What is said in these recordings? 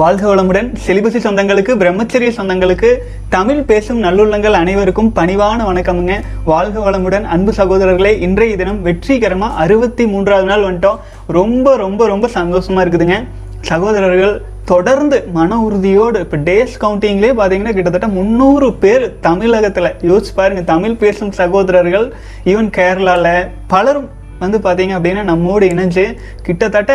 வாழ்க வளமுடன். செலிபசி சொந்தங்களுக்கு பிரம்மச்சரிய சொந்தங்களுக்கு தமிழ் பேசும் நல்லுள்ளங்கள் அனைவருக்கும் பணிவான வணக்கமுங்க. வாழ்க வளமுடன். அன்பு சகோதரர்களே இன்றைய தினம் வெற்றிகரமாக அறுபத்தி மூன்றாவது நாள் வந்துட்டோம். ரொம்ப ரொம்ப ரொம்ப சந்தோஷமா இருக்குதுங்க. சகோதரர்கள் தொடர்ந்து மன உறுதியோடு இப்போ டேஸ் கவுண்டிங்லேயே பார்த்தீங்கன்னா கிட்டத்தட்ட முந்நூறு பேர் தமிழகத்தில். யோசிச்சு பாருங்க தமிழ் பேசும் சகோதரர்கள் ஈவன் கேரளாவில் பலரும் வந்து பார்த்தீங்க அப்படின்னா நம்மோடு இணைஞ்சு கிட்டத்தட்ட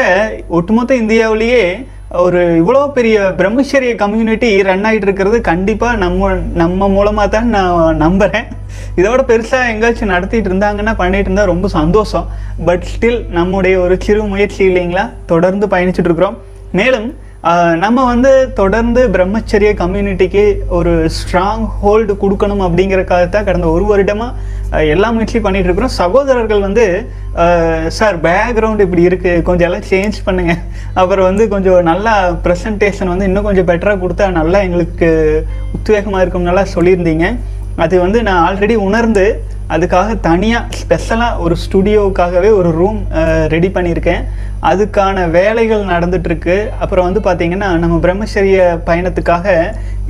ஒட்டுமொத்த இந்தியாவிலேயே ஒரு இவ்வளோ பெரிய பிரம்மச்சரிய கம்யூனிட்டி ரன் ஆகிட்டு இருக்கிறது கண்டிப்பாக நம்ம நம்ம மூலமாக தான் நான் நம்புகிறேன் இதோட பெருசாக எங்கேயாச்சும் நடத்திட்டு இருந்தாங்கன்னா பண்ணிட்டு இருந்தால் ரொம்ப சந்தோஷம். பட் ஸ்டில் நம்முடைய ஒரு சிறு முயற்சி இல்லைங்களா? தொடர்ந்து பயணிச்சுட்டு இருக்கிறோம். மேலும் நம்ம வந்து தொடர்ந்து பிரம்மச்சரிய கம்யூனிட்டிக்கு ஒரு ஸ்ட்ராங் ஹோல்டு கொடுக்கணும் அப்படிங்கிறக்காக தான் கடந்த ஒரு வருடமாக எல்லா முயற்சியும் பண்ணிகிட்டு இருக்கிறோம். சகோதரர்கள் வந்து சார் பேக்ரவுண்ட் இப்படி இருக்குது கொஞ்சம் எல்லாம் சேஞ்ச் பண்ணுங்கள் அப்புறம் வந்து கொஞ்சம் நல்லா ப்ரெசன்டேஷன் வந்து இன்னும் கொஞ்சம் பெட்டராக கொடுத்தா நல்லா எங்களுக்கு உத்வேகமாக இருக்கும் நல்லா சொல்லியிருந்தீங்க. அது வந்து நான் ஆல்ரெடி உணர்ந்து அதுக்காக தனியாக ஸ்பெஷலாக ஒரு ஸ்டுடியோவுக்காகவே ஒரு ரூம் ரெடி பண்ணியிருக்கேன். அதுக்கான வேலைகள் நடந்துகிட்ருக்கு அப்புறம் வந்து பார்த்தீங்கன்னா நம்ம பிரம்மச்சரிய பயணத்துக்காக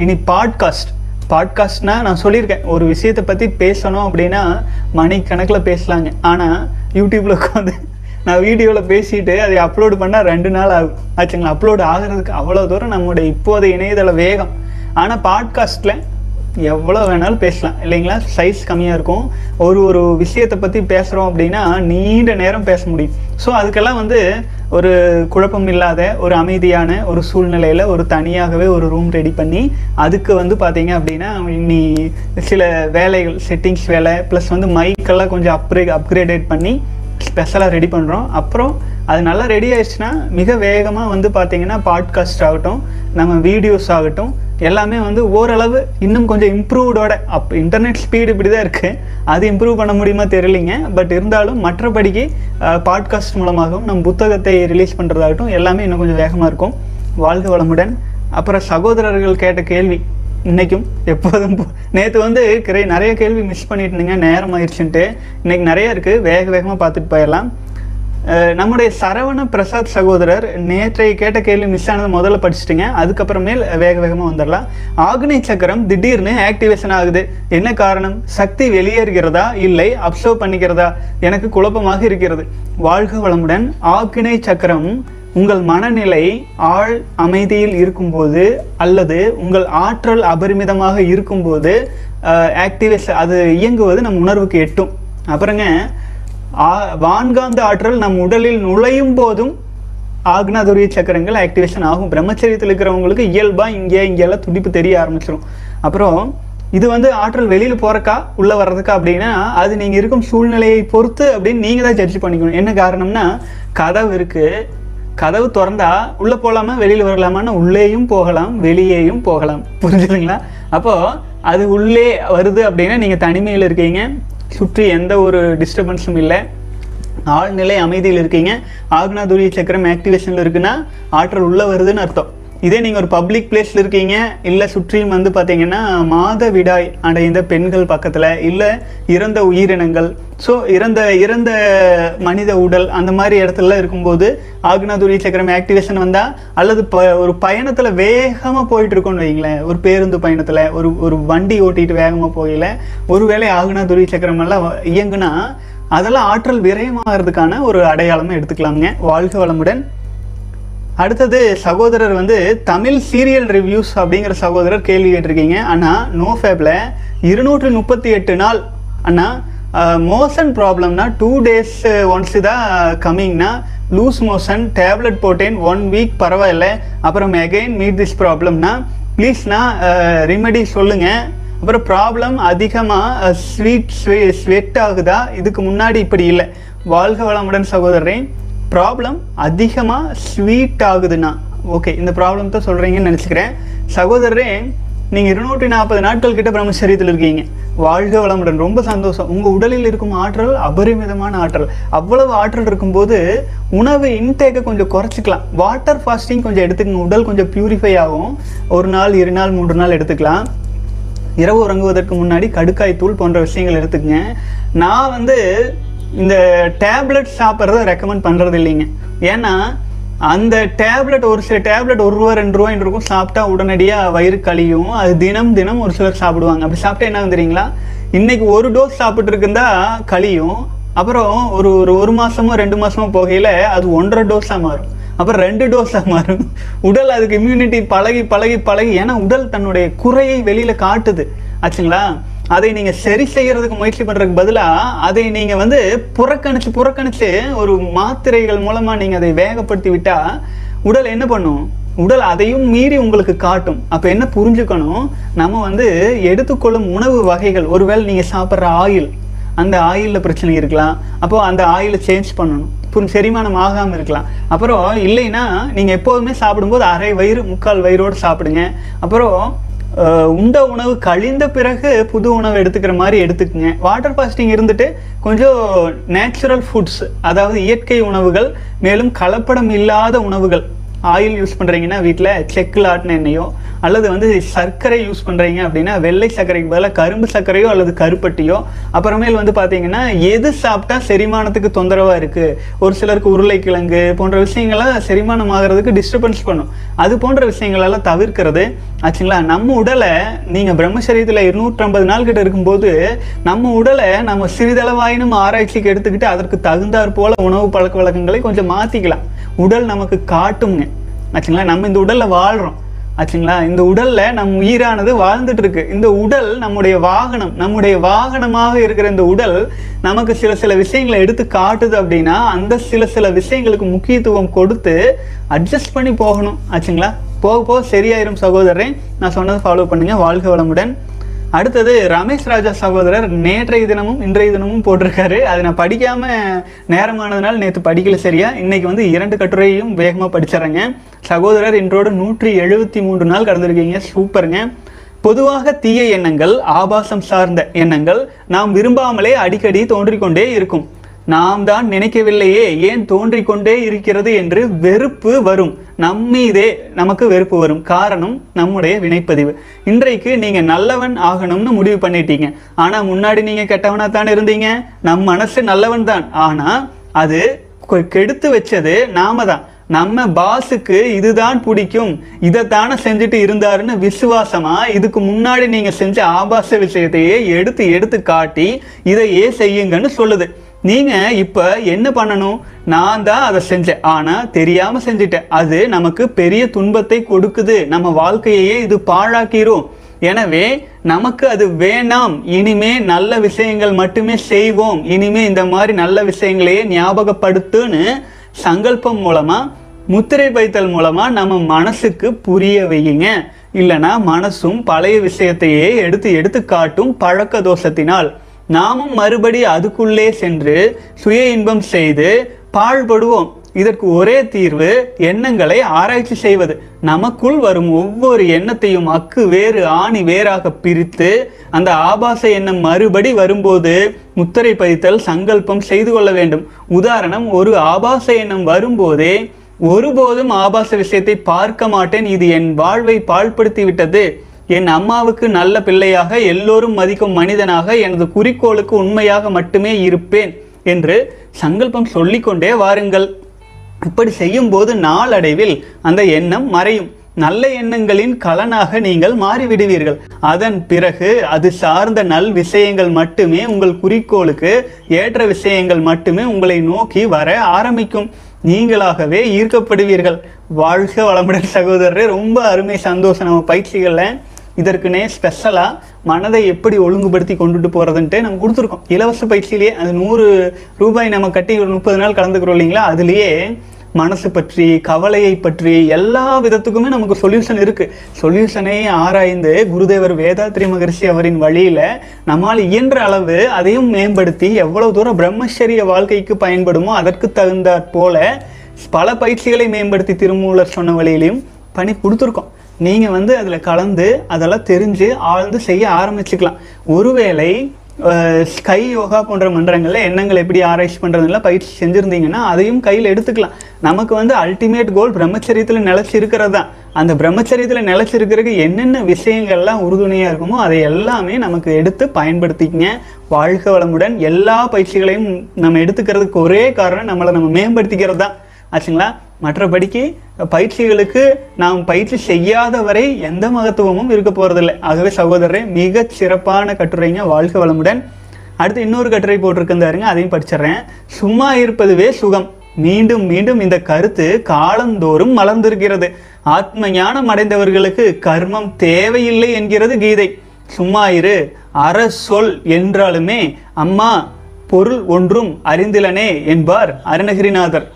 இனி பாட்காஸ்ட் பாட்காஸ்ட்னால் நான் சொல்லியிருக்கேன். ஒரு விஷயத்தை பற்றி பேசணும் அப்படின்னா மணிக்கணக்கில் பேசலாங்க. ஆனால் யூடியூப்பில் உட்காந்து நான் வீடியோவில் பேசிட்டு அதை அப்லோடு பண்ணால் ரெண்டு நாள் ஆகும். ஆச்சுங்களா? அப்லோடு ஆகிறதுக்கு அவ்வளோ தூரம் நம்மளுடைய இப்போதைய இணையதள வேகம். ஆனால் பாட்காஸ்ட்டில் எவ்வளோ வேணாலும் பேசலாம் இல்லைங்களா? சைஸ் கம்மியாக இருக்கும். ஒரு ஒரு விஷயத்தை பற்றி பேசுகிறோம் அப்படின்னா நீண்ட நேரம் பேச முடியும். ஸோ அதுக்கெல்லாம் வந்து ஒரு குழப்பம் இல்லாத ஒரு அமைதியான ஒரு சூழ்நிலையில் ஒரு தனியாகவே ஒரு ரூம் ரெடி பண்ணி அதுக்கு வந்து பார்த்தீங்க அப்படின்னா நீ சில வேலைகள் செட்டிங்ஸ் வேலை ப்ளஸ் வந்து மைக்கெல்லாம் கொஞ்சம் அப்ரே அப்கிரேடேட் பண்ணி ஸ்பெஷலாக ரெடி பண்ணுறோம் அப்புறம் அது நல்லா ரெடி ஆயிடுச்சுன்னா மிக வேகமாக வந்து பார்த்தீங்கன்னா பாட்காஸ்ட் ஆகட்டும் நம்ம வீடியோஸ் ஆகட்டும் எல்லாமே வந்து ஓரளவு இன்னும் கொஞ்சம் இம்ப்ரூவ்டோட அப் இன்டர்நெட் ஸ்பீடு இப்படி தான் இருக்குது அது இம்ப்ரூவ் பண்ண முடியுமா தெரியலிங்க. பட் இருந்தாலும் மற்றபடிக்கு பாட்காஸ்ட் மூலமாகவும் நம்ம புத்தகத்தை ரிலீஸ் பண்ணுறதாகட்டும் எல்லாமே இன்னும் கொஞ்சம் வேகமாக இருக்கும். வாழ்க வளமுடன். அப்புறம் சகோதரர்கள் கேட்ட கேள்வி இன்னைக்கும் எப்போதும் நேற்று வந்து கிரை நிறைய கேள்வி மிஸ் பண்ணிட்டு நேரம் ஆயிடுச்சுன்ட்டு. இன்னைக்கு நிறைய இருக்குது வேக வேகமாக பார்த்துட்டு போயிடலாம். நம்முடைய சரவண பிரசாத் சகோதரர் நேற்றைய கேட்ட கேள்வி மிஸ் ஆனது முதல்ல படிச்சுட்டுங்க அதுக்கப்புறமேல் வேக வேகமாக வந்துடலாம். ஆக்னை சக்கரம் திடீர்னு ஆக்டிவேஷன் ஆகுது. என்ன காரணம்? சக்தி வெளியேறுகிறதா? இல்லை அப்சர்வ் பண்ணிக்கிறதா? எனக்கு குழப்பமாக இருக்கிறது. வாழ்க வளமுடன் ஆக்னை சக்கரம் உங்கள் மனநிலை ஆழ் அமைதியில் இருக்கும்போது அல்லது உங்கள் ஆற்றல் அபரிமிதமாக இருக்கும்போது ஆக்டிவேஷன் அது இயங்குவது நம் உணர்வுக்கு எட்டும். அப்புறங்க ஆ- வான்காந்த ஆற்றல் நம் உடலில் நுழையும் போதும் ஆக்னாதுரிய சக்கரங்கள் ஆக்டிவேஷன் ஆகும். பிரம்மச்சரியத்தில் இருக்கிறவங்களுக்கு இயல்பாக இங்கே இங்கெல்லாம் துடிப்பு தெரிய ஆரம்பிச்சிடும் அப்புறம் இது வந்து ஆற்றல் வெளியில் போகிறக்கா உள்ளே வர்றதுக்கா அப்படின்னா அது நீங்கள் இருக்கும் சூழ்நிலையை பொறுத்து அப்படின்னு நீங்கள் தான் ஜட்ஜ் பண்ணிக்கணும். என்ன காரணம்னா கதவு இருக்குது கதவு திறந்தா உள்ளே போகலாமா வெளியில் வரலாமான்னு உள்ளேயும் போகலாம் வெளியேயும் போகலாம். புரிஞ்சுதுங்களா? அப்போது அது உள்ளே வருது அப்படின்னா நீங்கள் தனிமையில் இருக்கீங்க. சுற்றி எந்த ஒரு டிஸ்டர்பன்ஸும் இல்லை. ஆழ்நிலை அமைதியில் இருக்கீங்க. ஆக்னாதுரிய சக்கரம் ஆக்டிவேஷனில் இருக்குன்னா ஆற்றல் உள்ளே வருதுன்னு அர்த்தம். இதே நீங்கள் ஒரு பப்ளிக் பிளேஸில் இருக்கீங்க இல்லை சுற்றியும் வந்து பார்த்தீங்கன்னா மாத விடாய் அடைந்த பெண்கள் பக்கத்தில் இல்லை இறந்த உயிரினங்கள். ஸோ இறந்த இறந்த மனித உடல் அந்த மாதிரி இடத்துல இருக்கும்போது ஆக்னாதுரிய சக்கரம் ஆக்டிவேஷன் வந்தால் அல்லது ப ஒரு பயணத்தில் வேகமாக போயிட்டு இருக்கோம்னு வைங்களேன் ஒரு பேருந்து பயணத்தில் ஒரு ஒரு வண்டி ஓட்டிகிட்டு வேகமாக போகல ஒருவேளை ஆக்னாதுரிய சக்கரம் எல்லாம் இயங்குனா அதெல்லாம் ஆற்றல் விரயமாகிறதுக்கான ஒரு அடையாளமாக எடுத்துக்கலாமுங்க. வாழ்க வளமுடன். அடுத்தது சகோதரர் வந்து தமிழ் சீரியல் ரிவ்யூஸ் அப்படிங்கிற சகோதரர் கேள்வி கேட்டிருக்கீங்க. அண்ணா நோ ஃபேப்ல இருநூற்றி முப்பத்தி எட்டு நாள். அண்ணா மோஷன் ப்ராப்ளம்னா டூ டேஸ் ஒன்ஸ் தான் கம்மிங்னா லூஸ் மோஷன் டேப்லெட் போட்டேன் ஒன் வீக் பரவாயில்ல. அப்புறம் எகெயின் மீட் திஸ் ப்ராப்ளம்னா ப்ளீஸ்ண்ணா ரெமெடி சொல்லுங்க. அப்புறம் ப்ராப்ளம் அதிகமாக ஸ்வீட் ஸ்வெட் ஆகுதா? இதுக்கு முன்னாடி இப்படி இல்லை. வாழ்க வளமுடன் சகோதரரே. ப்ராப்ளம் அதிகமாக ஸ்வீட் ஆகுதுன்னா. ஓகே இந்த ப்ராப்ளம் தான் சொல்கிறீங்கன்னு நினச்சிக்கிறேன். சகோதரரே நீங்கள் இருநூற்றி நாற்பது நாட்கள் கிட்ட பிரம்மச்சரியத்தில் இருக்கீங்க. வாழ்க வளமுடன். ரொம்ப சந்தோஷம். உங்கள் உடலில் இருக்கும் ஆற்றல் அபரிமிதமான ஆற்றல். அவ்வளவு ஆற்றல் இருக்கும்போது உணவு இன்டேக்கை கொஞ்சம் குறைச்சிக்கலாம். வாட்டர் ஃபாஸ்டிங் கொஞ்சம் எடுத்துக்கங்க உடல் கொஞ்சம் பியூரிஃபை ஆகும். ஒரு நாள் இரு நாள் மூன்று நாள் எடுத்துக்கலாம். இரவு உறங்குவதற்கு முன்னாடி கடுக்காய் தூள் போன்ற விஷயங்கள் எடுத்துக்கங்க. நான் வந்து இந்த டேப்லெட் சாப்பிட்றத ரெக்கமெண்ட் பண்ணுறது இல்லைங்க. ஏன்னா அந்த டேப்லெட் ஒரு சில டேப்லெட் ஒரு ரூபா ரெண்டு ரூபாய் இருக்கும் சாப்பிட்டா உடனடியாக வயிறு கழியும். அது தினம் தினம் ஒரு சிலர் சாப்பிடுவாங்க. அப்படி சாப்பிட்டா என்ன தெரியுங்களா? இன்னைக்கு ஒரு டோஸ் சாப்பிட்ருக்குந்தா கழியும். அப்புறம் ஒரு ஒரு ஒரு மாதமோ ரெண்டு மாதமோ போகையில் அது ஒன்றரை டோஸாக மாறும். அப்புறம் ரெண்டு டோஸாக மாறும். உடல் அதுக்கு இம்யூனிட்டி பழகி பழகி பழகி ஏன்னா உடல் தன்னுடைய குறையை வெளியில் காட்டுது. ஆச்சுங்களா? அதை நீங்க சரி செய்யறதுக்கு முயற்சி பண்றதுக்கு பதிலா அதை நீங்க வந்து புறக்கணிச்சு புறக்கணிச்சு ஒரு மாத்திரைகள் மூலமா நீங்க அதை வேகப்படுத்தி விட்டா உடல் என்ன பண்ணும்? உடல் அதையும் மீறி உங்களுக்கு காட்டும். அப்ப என்ன புரிஞ்சுக்கணும்? நம்ம வந்து எடுத்துக்கொள்ளும் உணவு வகைகள். ஒருவேளை நீங்க சாப்பிட்ற ஆயில். அந்த ஆயிலில் பிரச்சனை இருக்கலாம். அப்போ அந்த ஆயிலை சேஞ்ச் பண்ணணும். புரிஞ்சு செரிமானம் ஆகாமல் இருக்கலாம். அப்புறம் இல்லைன்னா நீங்கள் எப்போதுமே சாப்பிடும்போது அரை வயிறு முக்கால் வயிறோடு சாப்பிடுங்க. அப்புறம் உண்ட உணவு கழிந்த பிறகு புது உணவு எடுத்துக்கிற மாதிரி எடுத்துக்கங்க. வாட்டர் ஃபாஸ்டிங் இருந்துட்டு கொஞ்சம் நேச்சுரல் ஃபுட்ஸ் அதாவது இயற்கை உணவுகள் மேலும் கலப்படம் இல்லாத உணவுகள் ஆயில் யூஸ் பண்ணுறீங்கன்னா வீட்டில் செக்கில் ஆட்டின எண்ணெயோ அல்லது வந்து சர்க்கரை யூஸ் பண்ணுறீங்க அப்படின்னா வெள்ளை சர்க்கரைக்கு பதிலாக கரும்பு சர்க்கரையோ அல்லது கருப்பட்டியோ அப்புறமேல் வந்து பார்த்தீங்கன்னா எது சாப்பிட்டா செரிமானத்துக்கு தொந்தரவாக இருக்குது ஒரு சிலருக்கு உருளைக்கிழங்கு போன்ற விஷயங்கள்லாம் செரிமானம் ஆகிறதுக்கு டிஸ்டர்பன்ஸ் பண்ணும். அது போன்ற விஷயங்களெல்லாம் தவிர்க்கிறது. ஆச்சுங்களா? நம்ம உடலை நீங்கள் பிரம்மச்சரியத்தில் இருநூற்றம்பது நாள் கிட்ட இருக்கும்போது நம்ம உடலை நம்ம சிறிதளவாயினும் ஆராய்ச்சிக்கு எடுத்துக்கிட்டு அதற்கு தகுந்தாற் போல உணவு பழக்க வழக்கங்களை கொஞ்சம் மாற்றிக்கலாம் உடல் நமக்கு காட்டுங்க ஆச்சுங்களா? நம்ம இந்த உடலில் வாழ்கிறோம் ஆச்சுங்களா? இந்த உடல்ல நம் உயிரானது வாழ்ந்துட்டு இருக்கு இந்த உடல் நம்முடைய வாகனம் நம்முடைய வாகனமாக இருக்கிற இந்த உடல் நமக்கு சில சில விஷயங்களை எடுத்து காட்டுது அப்படின்னா அந்த சில சில விஷயங்களுக்கு முக்கியத்துவம் கொடுத்து அட்ஜஸ்ட் பண்ணி போகணும். ஆச்சுங்களா? போக போக சரியாயிரும் சகோதரன் நான் சொன்னதை ஃபாலோ பண்ணுங்க. வாழ்க வளமுடன். அடுத்தது ரமேஷ் ராஜா சகோதரர் நேற்றைய தினமும் இன்றைய தினமும் போட்டிருக்காரு. அதை நான் படிக்காம நேரமானதுனால நேற்று படிக்கல சரியா? இன்னைக்கு வந்து இரண்டு கட்டுரையும் வேகமாக படிச்சிடறேங்க. சகோதரர் இன்றோடு நூற்றி எழுபத்தி மூன்று நாள் கடந்திருக்கீங்க. சூப்பருங்க. பொதுவாக தீய எண்ணங்கள் ஆபாசம் சார்ந்த எண்ணங்கள் நாம் விரும்பாமலே அடிக்கடி தோன்றிக்கொண்டே இருக்கும். நாம் தான் நினைக்கவில்லையே ஏன் தோன்றிக்கொண்டே இருக்கிறது என்று வெறுப்பு வரும். நம்மீதே நமக்கு வெறுப்பு வரும். காரணம் நம்முடைய வினைப்பதிவு. இன்றைக்கு நீங்க நல்லவன் ஆகணும்னு முடிவு பண்ணிட்டீங்க. ஆனா முன்னாடி நீங்க கெட்டவனா தான் இருந்தீங்க? நம் மனசு நல்லவன் தான். ஆனா அது கெடுத்து வச்சது நாம தான். நம்ம பாஸுக்கு இதுதான் பிடிக்கும். இதைத்தானே செஞ்சுட்டு இருந்தாருன்னு விசுவாசமா இதுக்கு முன்னாடி நீங்க செஞ்ச ஆபாச விஷயத்தையே எடுத்து எடுத்து காட்டி இதையே செய்யுங்கன்னு சொல்லுது. நீங்கள் இப்போ என்ன பண்ணணும்? நான் தான் அதை செஞ்சேன். ஆனால் தெரியாமல் செஞ்சுட்டேன். அது நமக்கு பெரிய துன்பத்தை கொடுக்குது. நம்ம வாழ்க்கையையே இது பாழாக்கிரும். எனவே நமக்கு அது வேணாம். இனிமே நல்ல விஷயங்கள் மட்டுமே செய்வோம். இனிமே இந்த மாதிரி நல்ல விஷயங்களையே ஞாபகப்படுத்துன்னு சங்கல்பம் மூலமா முத்திரை வைத்தல் மூலமா நம்ம மனசுக்கு புரிய வையுங்க. இல்லைனா மனசும் பழைய விஷயத்தையே எடுத்து எடுத்து காட்டும் பழக்க தோஷத்தினால். நாமும் மறுபடி அதுக்குள்ளே சென்று சுய இன்பம் செய்து பாழ்படுவோம். இதற்கு ஒரே தீர்வு எண்ணங்களை ஆராய்ச்சி செய்வது. நமக்குள் வரும் ஒவ்வொரு எண்ணத்தையும் அக்கு வேறு ஆணி வேறாக பிரித்து அந்த ஆபாச எண்ணம் மறுபடி வரும்போது முத்திரை பதித்தல் சங்கல்பம் செய்து கொள்ள வேண்டும். உதாரணம் ஒரு ஆபாச எண்ணம் வரும்போதே ஒருபோதும் ஆபாச விஷயத்தை பார்க்க மாட்டேன். இது என் வாழ்வை பாழ்படுத்தி விட்டது. என் அம்மாவுக்கு நல்ல பிள்ளையாக எல்லோரும் மதிக்கும் மனிதனாக எனது குறிக்கோளுக்கு உண்மையாக மட்டுமே இருப்பேன் என்று சங்கல்பம் சொல்லிக்கொண்டே வாருங்கள். இப்படி செய்யும்போது நாளடைவில் அந்த எண்ணம் மறையும். நல்ல எண்ணங்களின் கலனாக நீங்கள் மாறிவிடுவீர்கள். அதன் பிறகு அது சார்ந்த நல் விஷயங்கள் மட்டுமே உங்கள் குறிக்கோளுக்கு ஏற்ற விஷயங்கள் மட்டுமே உங்களை நோக்கி வர ஆரம்பிக்கும். நீங்களாகவே ஈர்க்கப்படுவீர்கள். வாழ்க வளமுடன் சகோதரரே ரொம்ப அருமை சந்தோஷம். நம்ம பயிற்சிகளில் இதற்குனே ஸ்பெஷலாக மனதை எப்படி ஒழுங்குபடுத்தி கொண்டுட்டு போகிறதுன்ட்டு நம்ம கொடுத்துருக்கோம். இலவச பயிற்சியிலேயே அது நூறு ரூபாய் நம்ம கட்டி ஒரு முப்பது நாள் கலந்துக்கிறோம் இல்லைங்களா? அதுலேயே மனசு பற்றி கவலையை பற்றி எல்லா விதத்துக்குமே நமக்கு சொல்யூஷன் இருக்குது சொல்யூஷனை ஆராய்ந்து குருதேவர் வேதாத்ரி மகரிஷி அவரின் வழியில் நம்மால் இயன்ற அளவு அதையும் மேம்படுத்தி எவ்வளவு தூரம் பிரம்மச்சரிய வாழ்க்கைக்கு பயன்படுமோ அதற்கு தகுந்தாற் போல பல பயிற்சிகளை மேம்படுத்தி திருமூலர் சொன்ன வழியிலையும் பண்ணி கொடுத்துருக்கோம். நீங்கள் வந்து அதில் கலந்து அதெல்லாம் தெரிஞ்சு ஆழ்ந்து செய்ய ஆரம்பிச்சுக்கலாம். ஒருவேளை ஸ்கை யோகா போன்ற மன்றங்களில் எண்ணங்கள் எப்படி ஆராய்ச்சி பண்றதுல பயிற்சி செஞ்சுருந்தீங்கன்னா அதையும் கையில் எடுத்துக்கலாம். நமக்கு வந்து அல்டிமேட் கோல் பிரம்மச்சரியத்தில் நிலச்சிருக்கிறது? தான் அந்த பிரம்மச்சரியத்தில் நிலச்சிருக்கிறதுக்கு என்னென்ன விஷயங்கள்லாம் உறுதுணையாக இருக்குமோ அதை எல்லாமே நமக்கு எடுத்து பயன்படுத்திக்கங்க. வாழ்க வளமுடன். எல்லா பயிற்சிகளையும் நம்ம எடுத்துக்கிறதுக்கு ஒரே காரணம் நம்மளை நம்ம மேம்படுத்திக்கிறது தான் ஆச்சுங்களா? மற்றபடிக்கு பயிற்சிகளுக்கு நாம் பயிற்சி செய்யாத வரை எந்த மகத்துவமும் இருக்க போறதில்லை. ஆகவே சகோதரரே மிக சிறப்பான கட்டுரைங்க வாழ்க வளமுடன். அடுத்து இன்னொரு கட்டுரை போட்டிருக்கிருந்தாருங்க அதையும் படிச்சிடுறேன். சும்மா இருப்பதுவே சுகம். மீண்டும் மீண்டும் இந்த கருத்து காலந்தோறும் மலர்ந்திருக்கிறது. ஆத்ம ஞானம் அடைந்தவர்களுக்கு கர்மம் தேவையில்லை என்கிறது கீதை. சும்மா இரு அற சொல் என்றாலுமே அம்மா பொருள் ஒன்றும் அறிந்திலனே என்பார் Arunagirinathar.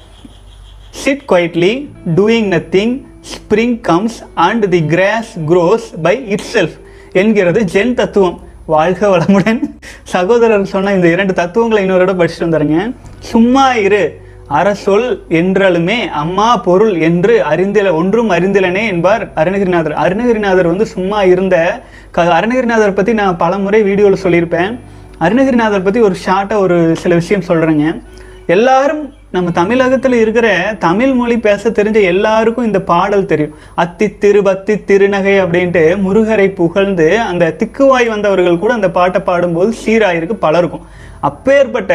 Sit quietly doing nothing spring comes and the grass grows by itself என்கிறது ஜென் தத்துவம். வாழ்க வளமுடன். சகோதரர் சொன்ன இந்த இரண்டு தத்துவங்களை இன்னொரு இடம் படிச்சுட்டு வந்துடுங்க சும்மா இரு. அரசொல் என்றாலுமே அம்மா பொருள் என்று அறிந்தில ஒன்றும் அறிந்திலனே என்பார் அருணகிரிநாதர். அருணகிரிநாதர் வந்து சும்மா இருந்த க- அருணகிரிநாதர் பற்றி நான் பல முறை வீடியோவில் சொல்லியிருப்பேன். அருணகிரிநாதர் பற்றி ஒரு ஷார்ட்டாக ஒரு சில விஷயம் சொல்கிறேங்க எல்லாரும் நம்ம தமிழகத்தில் இருக்கிற தமிழ் மொழி பேச தெரிஞ்ச எல்லாருக்கும் இந்த பாடல் தெரியும். அத்தி திரு பத்தி திருநகை அப்படின்ட்டு முருகரை புகழ்ந்து அந்த திக்குவாய் வந்தவர்கள் கூட அந்த பாட்டை பாடும்போது சீராயிருக்கு பலருக்கும். அப்பேற்பட்ட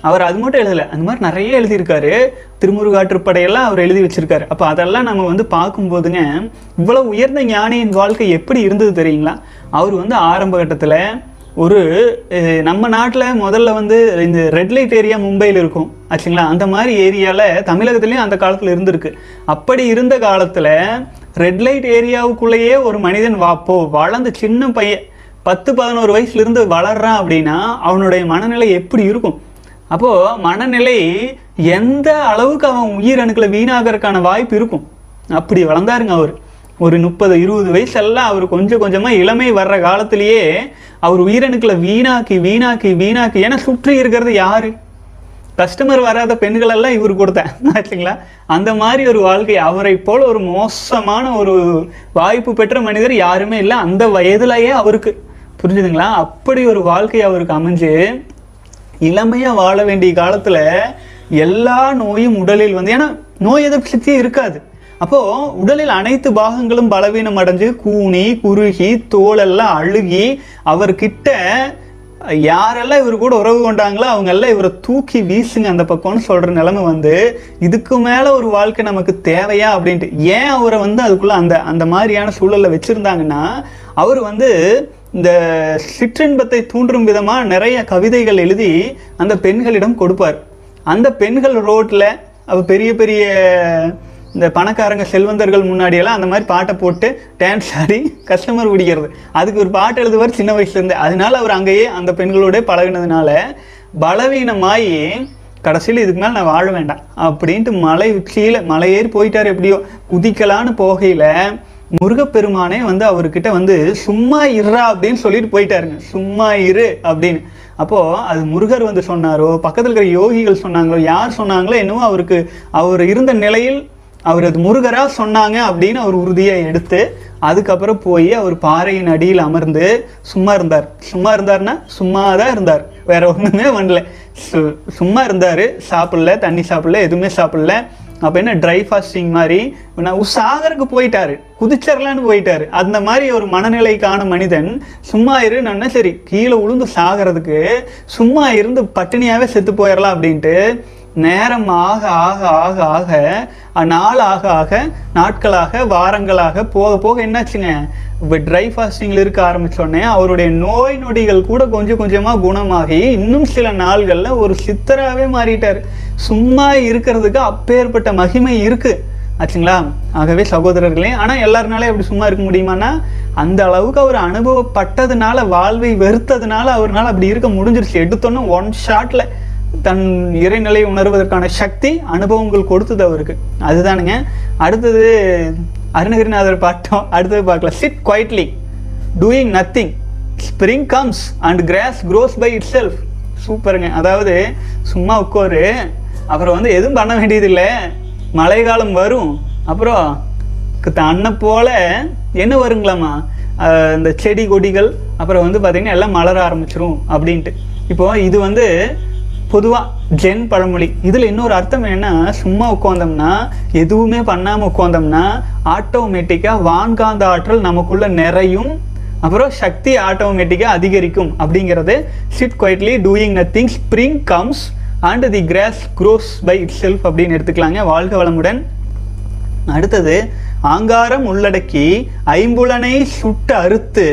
அவர் அது மட்டும் எழுதலை அந்த மாதிரி நிறைய எழுதியிருக்காரு. திருமுருகாற்றுப்படையெல்லாம் அவர் எழுதி வச்சிருக்காரு. அப்போ அதெல்லாம் நம்ம வந்து பார்க்கும்போதுங்க இவ்வளோ உயர்ந்த ஞானியின் வாழ்க்கை எப்படி இருந்தது தெரியுங்களா? அவர் வந்து ஆரம்ப கட்டத்தில் ஒரு நம்ம நாட்டில் முதல்ல வந்து இந்த ரெட் லைட் ஏரியா மும்பையில் இருக்கும் ஆச்சுங்களா? அந்த மாதிரி ஏரியாவில் தமிழகத்துலேயும் அந்த காலத்தில் இருந்திருக்கு. அப்படி இருந்த காலத்தில் ரெட் லைட் ஏரியாவுக்குள்ளேயே ஒரு மனிதன் வாப்போ வளர்ந்த சின்ன பையன் பத்து பதினோரு வயசுலேருந்து வளர்றான் அப்படின்னா அவனுடைய மனநிலை எப்படி இருக்கும்? அப்போது மனநிலை எந்த அளவுக்கு அவன் உயிரணுக்களை வீணாகிறதுக்கான வாய்ப்பு இருக்கும்? அப்படி வளர்ந்தாருங்க அவர். ஒரு முப்பது இருபது வயசெல்லாம் அவர் கொஞ்சம் கொஞ்சமாக இளமை வர்ற காலத்திலேயே அவர் உயிரணுக்களை வீணாக்கி வீணாக்கி வீணாக்கி ஏன்னா சுற்றி இருக்கிறது யார்? கஸ்டமர் வராத பெண்களெல்லாம் இவர் கொடுத்தேன். ஆச்சுங்களா அந்த மாதிரி ஒரு வாழ்க்கை அவரை போல் ஒரு மோசமான ஒரு வாய்ப்பு பெற்ற மனிதர் யாருமே இல்லை. அந்த வயதுலயே அவருக்கு. புரிஞ்சுதுங்களா? அப்படி ஒரு வாழ்க்கை அவருக்கு அமைஞ்சு இளமையாக வாழ வேண்டிய காலத்தில் எல்லா நோயும் உடலில் வந்து ஏன்னா நோய் எதிர்ப்பு சக்தியே இருக்காது. அப்போ உடலில் அனைத்து பாகங்களும் பலவீனம் அடைஞ்சு கூனி குறுகி தோலெல்லாம் அழுகி அவர்கிட்ட யாரெல்லாம் இவர் கூட உறவு கொண்டாங்களோ அவங்க எல்லாம் இவரை தூக்கி வீசுங்க அந்த பக்கம்னு சொல்ற நிலைமை வந்து இதுக்கு மேல ஒரு வாழ்க்கை நமக்கு தேவையா அப்படின்ட்டு. ஏன் அவரை வந்து அதுக்குள்ள அந்த அந்த மாதிரியான சூழல்ல வச்சிருந்தாங்கன்னா அவர் வந்து இந்த சிற்றின்பத்தை தூண்டும் விதமா நிறைய கவிதைகள் எழுதி அந்த பெண்களிடம் கொடுப்பார். அந்த பெண்கள் ரோட்ல அவ பெரிய பெரிய இந்த பணக்காரங்க செல்வந்தர்கள் முன்னாடியெல்லாம் அந்த மாதிரி பாட்டை போட்டு டான்ஸ் ஆடி கஸ்டமர் பிடிக்கிறது. அதுக்கு ஒரு பாட்டு எழுதுவார் சின்ன வயசுலேருந்து. அதனால அவர் அங்கேயே அந்த பெண்களோட பழகுனதுனால பலவீனமாகி கடைசியில் இதுக்கு மேலே நான் வாழ வேண்டாம் அப்படின்ட்டு மலை உச்சியில் மலையேறி போயிட்டார் எப்படியோ. குதிக்கலான்னு போகையில் முருகப்பெருமானே வந்து அவர்கிட்ட வந்து சும்மா இருறா அப்படின்னு சொல்லிட்டு போயிட்டாருங்க. சும்மா இரு அப்படின்னு. அப்போது அது முருகர் வந்து சொன்னாரோ பக்கத்தில் இருக்கிற யோகிகள் சொன்னாங்களோ யார் சொன்னாங்களோ என்னவோ அவருக்கு அவர் இருந்த நிலையில் அவர் அது முருகராக சொன்னாங்க அப்படின்னு அவர் உறுதியை எடுத்து அதுக்கப்புறம் போய் அவர் பாறையின் அடியில் அமர்ந்து சும்மா இருந்தார். சும்மா இருந்தார்னா சும்மா தான் இருந்தார். வேற ஒன்றுமே பண்ணல. சு- சும்மா இருந்தார். சாப்பிடல தண்ணி சாப்பிடல எதுவுமே சாப்பிடல. அப்போ என்ன ட்ரை ஃபாஸ்டிங் மாதிரி நான் சாகருக்கு போயிட்டாரு. குதிச்சிடலான்னு போயிட்டாரு. அந்த மாதிரி ஒரு மனநிலைக்கான மனிதன் சும்மா இரு சரி கீழே உளுந்து சாகிறதுக்கு சும்மா இருந்து பட்டினியாகவே செத்து போயிடலாம் அப்படின்ட்டு நேரம் ஆக ஆக ஆக ஆக அஹ், நாள் ஆக ஆக நாட்களாக வாரங்களாக போக போக என்னாச்சுங்க? இப்போ ட்ரை ஃபாஸ்டிங்கில் இருக்க ஆரம்பித்தோடனே அவருடைய நோய் நொடிகள் கூட கொஞ்சம் கொஞ்சமாக குணமாகி இன்னும் சில நாள்களில் ஒரு சித்தராகவே மாறிட்டார். சும்மா இருக்கிறதுக்கு அப்பேற்பட்ட மகிமை இருக்குது ஆச்சுங்களா? ஆகவே சகோதரர்களே ஆனால் எல்லாருனாலே அப்படி சும்மா இருக்க முடியுமானா அந்த அளவுக்கு அவர் அனுபவப்பட்டதுனால வாழ்வை வெறுத்ததுனால அவர்னால அப்படி இருக்க முடிஞ்சிருச்சு. எடுத்தோன்னே ஒன் ஷாட்டில் தன் இறைநிலை உணர்வதற்கான சக்தி அனுபவங்கள் கொடுத்தது அவருக்கு. அதுதானுங்க. அடுத்தது அருணகிரிநாதர் பாட்டோம். அடுத்தது பார்க்கலாம். Sit quietly doing nothing spring comes and grass grows by itself சூப்பருங்க. அதாவது சும்மா உட்காரு. அப்புறம் வந்து எதுவும் பண்ண வேண்டியதில்லை. மழை காலம் வரும். அப்புறம் தன்னை போல என்ன வருங்களாமா இந்த செடி கொடிகள். அப்புறம் வந்து பார்த்தீங்கன்னா எல்லாம் மலர ஆரம்பிச்சிரும். அப்படின்ட்டு. இப்போ இது வந்து பொதுவாக ஜென் பழமொழி. இதில் இன்னொரு அர்த்தம் என்னன்னா சும்மா உட்காந்தோம்னா எதுவுமே பண்ணாமல் உட்காந்தோம்னா ஆட்டோமேட்டிக்காக வான்காந்த ஆற்றல் நமக்குள்ளே நிறையும் அப்புறம் சக்தி ஆட்டோமேட்டிக்காக அதிகரிக்கும் அப்படிங்கிறது sit quietly doing nothing spring comes and the grass grows by itself அப்படின்னு எடுத்துக்கலாங்க. வாழ்க வளமுடன். அடுத்தது ஆங்காரம் உள்ளடக்கி ஐம்புலனை சுட்டு அறுத்து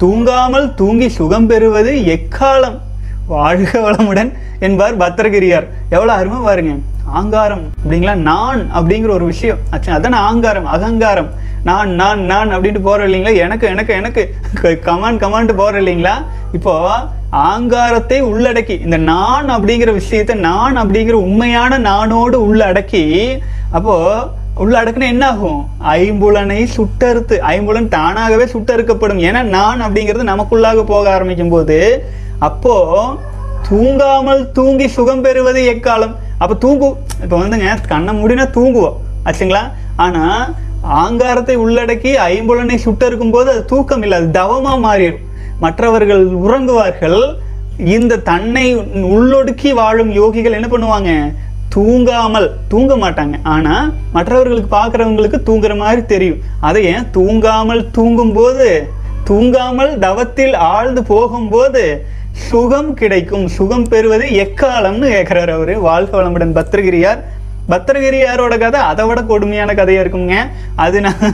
தூங்காமல் தூங்கி சுகம் பெறுவது எக்காலம்? வாழ்க வளமுடன். என்பார் பத்திரகிரியார். எவ்வளோ அருமை பாருங்க. ஆங்காரம் அப்படிங்களா? நான் அப்படிங்கிற ஒரு விஷயம். ஆச்சு ஆங்காரம் அகங்காரம். நான் நான் நான் அப்படின்ட்டு போற இல்லைங்களா? எனக்கு எனக்கு எனக்கு. கமான் கமான்ட்டு போற இல்லைங்களா? இப்போ ஆங்காரத்தை உள்ளடக்கி இந்த நான் அப்படிங்கிற விஷயத்தை நான் அப்படிங்கிற உண்மையான நானோடு உள்ளடக்கி அப்போ உள்ளடக்குனா என்ன ஆகும் ஐம்புலனை சுட்டறுத்து ஐம்புலன் தானாகவே சுட்டறுக்கப்படும். ஏன்னா நான் அப்படிங்கிறது நமக்குள்ளாக போக ஆரம்பிக்கும் போது அப்போ தூங்காமல் தூங்கி சுகம் பெறுவது எக்காலம்? அப்போ தூங்கு இப்போ வந்துங்க கண்ணை மூடினா தூங்குவோம். ஆச்சுங்களா? ஆனால் ஆங்காரத்தை உள்ளடக்கி ஐம்புலனை சுட்டறுக்கும் போது அது தூக்கம் இல்லை அது தவமாக மாறிடும். மற்றவர்கள் உறங்குவார்கள் இந்த தன்னை உள்ளொடுக்கி வாழும் யோகிகள் என்ன பண்ணுவாங்க? தூங்காமல் தூங்க மாட்டாங்க. ஆனால் மற்றவர்களுக்கு பார்க்குறவங்களுக்கு தூங்குற மாதிரி தெரியும். அதை ஏன்? தூங்காமல் தூங்கும்போது தூங்காமல் தவத்தில் ஆழ்ந்து போகும்போது சுகம் கிடைக்கும். சுகம் பெறுவது எக்காலம்னு கேட்குறாரு அவரு. வாழ்க வளமுடன் பத்திரகிரியார். பத்திரகிரியாரோட கதை அதை விட கொடுமையான கதையாக இருக்குங்க. அது நான்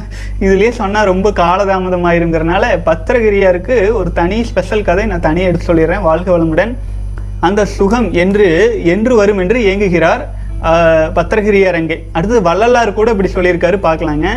இதுலேயே சொன்னால் ரொம்ப காலதாமதமாயிருங்கிறனால பத்திரகிரியாருக்கு ஒரு தனி ஸ்பெஷல் கதை நான் தனியாக எடுத்து சொல்லிடுறேன். வாழ்க வளமுடன். அந்த சுகம் என்று என்று வரும் என்று இயங்குகிறார் பத்திரகிரியார் அங்கே. அடுத்தது வள்ளலார் கூட இப்படி சொல்லியிருக்காரு பார்க்கலாங்க.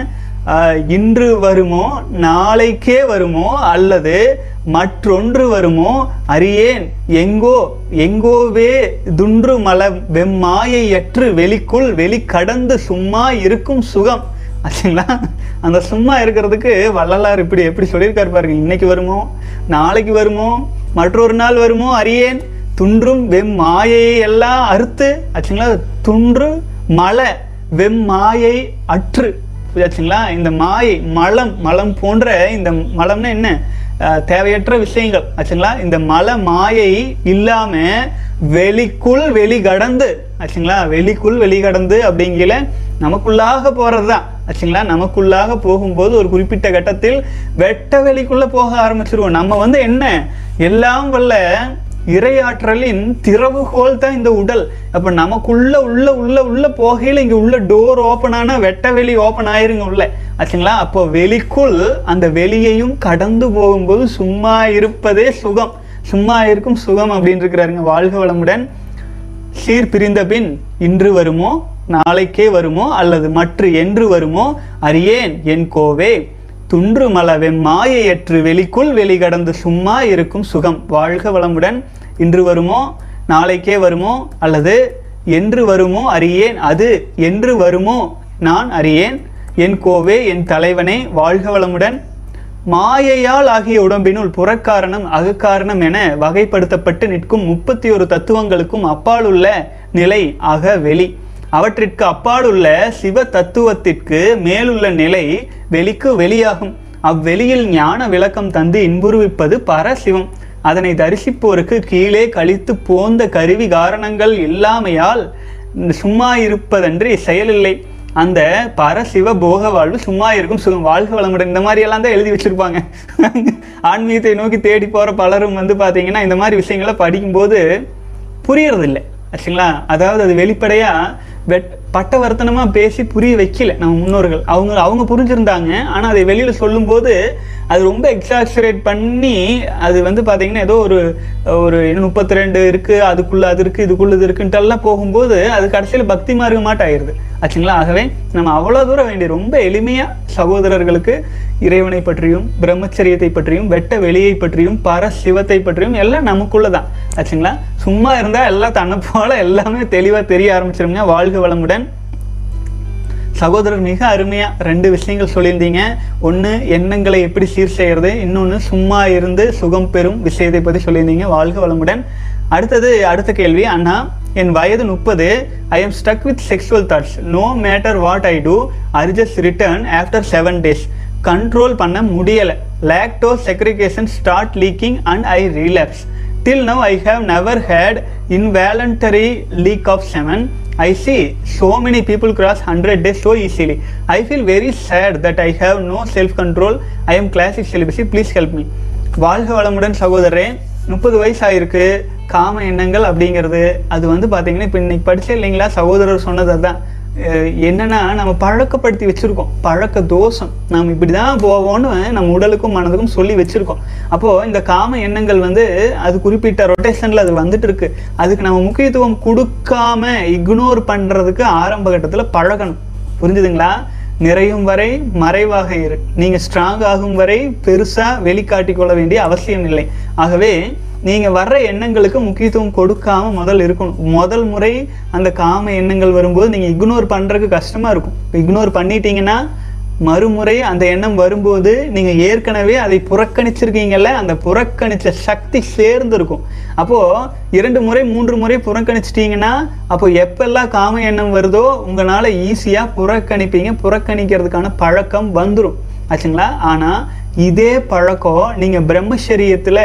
இன்று வருமோ நாளைக்கே வருமோ அல்லது மற்றொன்று வருமோ அறியேன் எங்கோ எங்கோவே துன்று மல வெம்மாயையற்று வெளிக்குள் வெளி கடந்து சும்மா இருக்கும் சுகம். ஆச்சுங்களா? அந்த சும்மா இருக்கிறதுக்கு வள்ளலார் இப்படி எப்படி சொல்லியிருக்காரு பாருங்க. இன்னைக்கு வருமோ நாளைக்கு வருமோ மற்றொரு நாள் வருமோ அறியேன் துன்றும் வெம் மாயையை எல்லாம் அறுத்து ஆச்சுங்களா? துன்று மலை வெம் மாயை அற்று. புரியாச்சுங்களா இந்த மாயை மலம் மலம் போன்ற இந்த மலம்னா என்ன? தேவையற்ற விஷயங்கள். ஆச்சுங்களா? இந்த மல மாயை இல்லாம வெளிக்குள் வெளி கடந்து ஆச்சுங்களா? வெளிக்குள் வெளி கடந்து அப்படிங்கிற நமக்குள்ளாக போறது தான் ஆச்சுங்களா? நமக்குள்ளாக போகும்போது ஒரு குறிப்பிட்ட கட்டத்தில் வெட்ட வெளிக்குள்ள போக ஆரம்பிச்சிருவோம். நம்ம வந்து என்ன? எல்லாம் வல்ல இறையாற்றலின் திறவுகோல் தான் இந்த உடல். அப்ப நமக்குள்ள உள்ள உள்ள உள்ள போகையில இங்க உள்ள டோர் ஓப்பன் ஆனா வெட்ட வெளி ஓப்பன் ஆயிருங்க உள்ள. ஆச்சுங்களா? அப்போ வெளிக்குள் அந்த வெளியையும் கடந்து போகும்போது சும்மா இருப்பதே சுகம். சும்மா இருக்கும் சுகம் அப்படின்னு இருக்கிறாருங்க வாழ்க வளமுடன். சீர் பிரிந்த பின் இன்று வருமோ நாளைக்கே வருமோ அல்லது மற்ற என்று வருமோ அறியேன் என் கோவே. துன்று மலவெம் மாயையற்று வெளிக்குள் வெளி கடந்து சும்மா இருக்கும் சுகம். வாழ்க வளமுடன். இன்று வருமோ? நாளைக்கே வருமோ? அல்லது என்று வருமோ? அறியேன். அது என்று வருமோ? நான் அறியேன். என் கோவே என் தலைவனே வாழ்க வளமுடன். மாயையால் ஆகிய உடம்பினுள் புறக்காரணம் அகக்காரணம் என வகைப்படுத்தப்பட்டு நிற்கும் முப்பத்தி ஒரு தத்துவங்களுக்கும் அப்பாலுள்ள நிலை அக வெளி அவற்றிற்கு அப்பாலுள்ள சிவ தத்துவத்திற்கு மேலுள்ள நிலை வெளிக்கு வெளியாகும். அவ்வெளியில் ஞான விளக்கம் தந்து இன்புருவிப்பது பரசிவம். அதனை தரிசிப்போருக்கு கீழே கழித்து போந்த கருவி காரணங்கள் இல்லாமையால் சும்மா இருப்பதன்றி செயலில்லை. அந்த பரசிவ போக வாழ்வு சும்மா இருக்கும் சுகம். வாழ்க வளமுடன். இந்த மாதிரியெல்லாம் தான் எழுதி வச்சுருப்பாங்க. ஆன்மீகத்தை நோக்கி தேடி போகிற பலரும் வந்து பார்த்தீங்கன்னா இந்த மாதிரி விஷயங்களை படிக்கும்போது புரியறதில்லை. ஆச்சுங்களா அதாவது அது வெளிப்படையாக but பட்டவர்த்தனமாக பேசி புரிய வைக்கல நம்ம முன்னோர்கள். அவங்க அவங்க புரிஞ்சிருந்தாங்க. ஆனால் அதை வெளியில் சொல்லும்போது அது ரொம்ப எக்ஸாக்சுரேட் பண்ணி அது வந்து பார்த்திங்கன்னா ஏதோ ஒரு ஒரு முப்பத்தி ரெண்டு இருக்குது அதுக்குள்ளே அது இருக்குது இதுக்குள்ளே இது இருக்குன்ட்டு எல்லாம் போகும்போது அது கடைசியில் பக்தி மார்க்க மாட்டாயிருது. ஆச்சுங்களா? ஆகவே நம்ம அவ்வளோ தூரம் வேண்டிய ரொம்ப எளிமையாக சகோதரர்களுக்கு இறைவனை பற்றியும் பிரம்மச்சரியத்தை பற்றியும் வெட்ட வெளியை பற்றியும் பர சிவத்தை பற்றியும் எல்லாம் நமக்குள்ளதான் ஆச்சுங்களா? சும்மா இருந்தால் எல்லாம் தன்னை போல எல்லாமே தெளிவாக தெரிய ஆரம்பிச்சிருங்க. வாழ்க வளமுடன். சகோதரர் மிக அருமையாக ரெண்டு விஷயங்கள் சொல்லியிருந்தீங்க. ஒன்று எண்ணங்களை எப்படி சீர் செய்கிறது இன்னொன்று சும்மா இருந்து சுகம் பெறும் விஷயத்தை பற்றி சொல்லியிருந்தீங்க. வாழ்க வளமுடன். அடுத்தது அடுத்த கேள்வி. அண்ணா என் வயது முப்பது. I am stuck with sexual thoughts no matter what I do I just return after seven days control பண்ண முடியலை. Lacto segregation start leaking and I relax Till now, I have never had involuntary leak of semen. I see so many people cross 100 days so easily. I feel very sad that I have no self control. I am classic celibacy. Please help me. வாழ்க வளமுடன் சகோதரரே முப்பது வயசு ஆயிருக்கு காம எண்ணங்கள் அப்படிங்கிறது அது வந்து பார்த்தீங்கன்னா இப்போ இன்னைக்கு படிச்சே இல்லைங்களா சகோதரர் சொன்னது அதுதான் அஹ் என்னென்னா நம்ம பழக்கப்படுத்தி வச்சுருக்கோம். பழக்க தோஷம். நாம் இப்படி தான் போவோம்னு நம்ம உடலுக்கும் மனதுக்கும் சொல்லி வச்சுருக்கோம். அப்போது இந்த காம எண்ணங்கள் வந்து அது குறிப்பிட்ட ரொட்டேஷனில் அது வந்துட்டு இருக்கு. அதுக்கு நம்ம முக்கியத்துவம் கொடுக்காம இக்னோர் பண்ணுறதுக்கு ஆரம்ப கட்டத்தில் பழகணும். புரிஞ்சுதுங்களா? நிறையும் வரை மறைவாக இரு. நீங்கள் ஸ்ட்ராங் ஆகும் வரை பெருசாக வெளிக்காட்டி கொள்ள வேண்டிய அவசியம் இல்லை. ஆகவே நீங்கள் வர்ற எண்ணங்களுக்கு முக்கியத்துவம் கொடுக்காம முதல் இருக்கணும். முதல் முறை அந்த காம எண்ணங்கள் வரும்போது நீங்கள் இக்னோர் பண்ணுறதுக்கு கஷ்டமாக இருக்கும். இக்னோர் பண்ணிட்டீங்கன்னா மறுமுறை அந்த எண்ணம் வரும்போது நீங்கள் ஏற்கனவே அதை புறக்கணிச்சிருக்கீங்கல்ல அந்த புறக்கணித்த சக்தி சேர்ந்து இருக்கும் இரண்டு முறை மூன்று முறை புறக்கணிச்சிட்டிங்கன்னா அப்போ எப்பெல்லாம் காம எண்ணம் வருதோ உங்களால் ஈஸியாக புறக்கணிப்பீங்க. புறக்கணிக்கிறதுக்கான பழக்கம் வந்துடும் ஆச்சுங்களா? ஆனால் இதே பழக்கம் நீங்கள் பிரம்மசரியத்தில்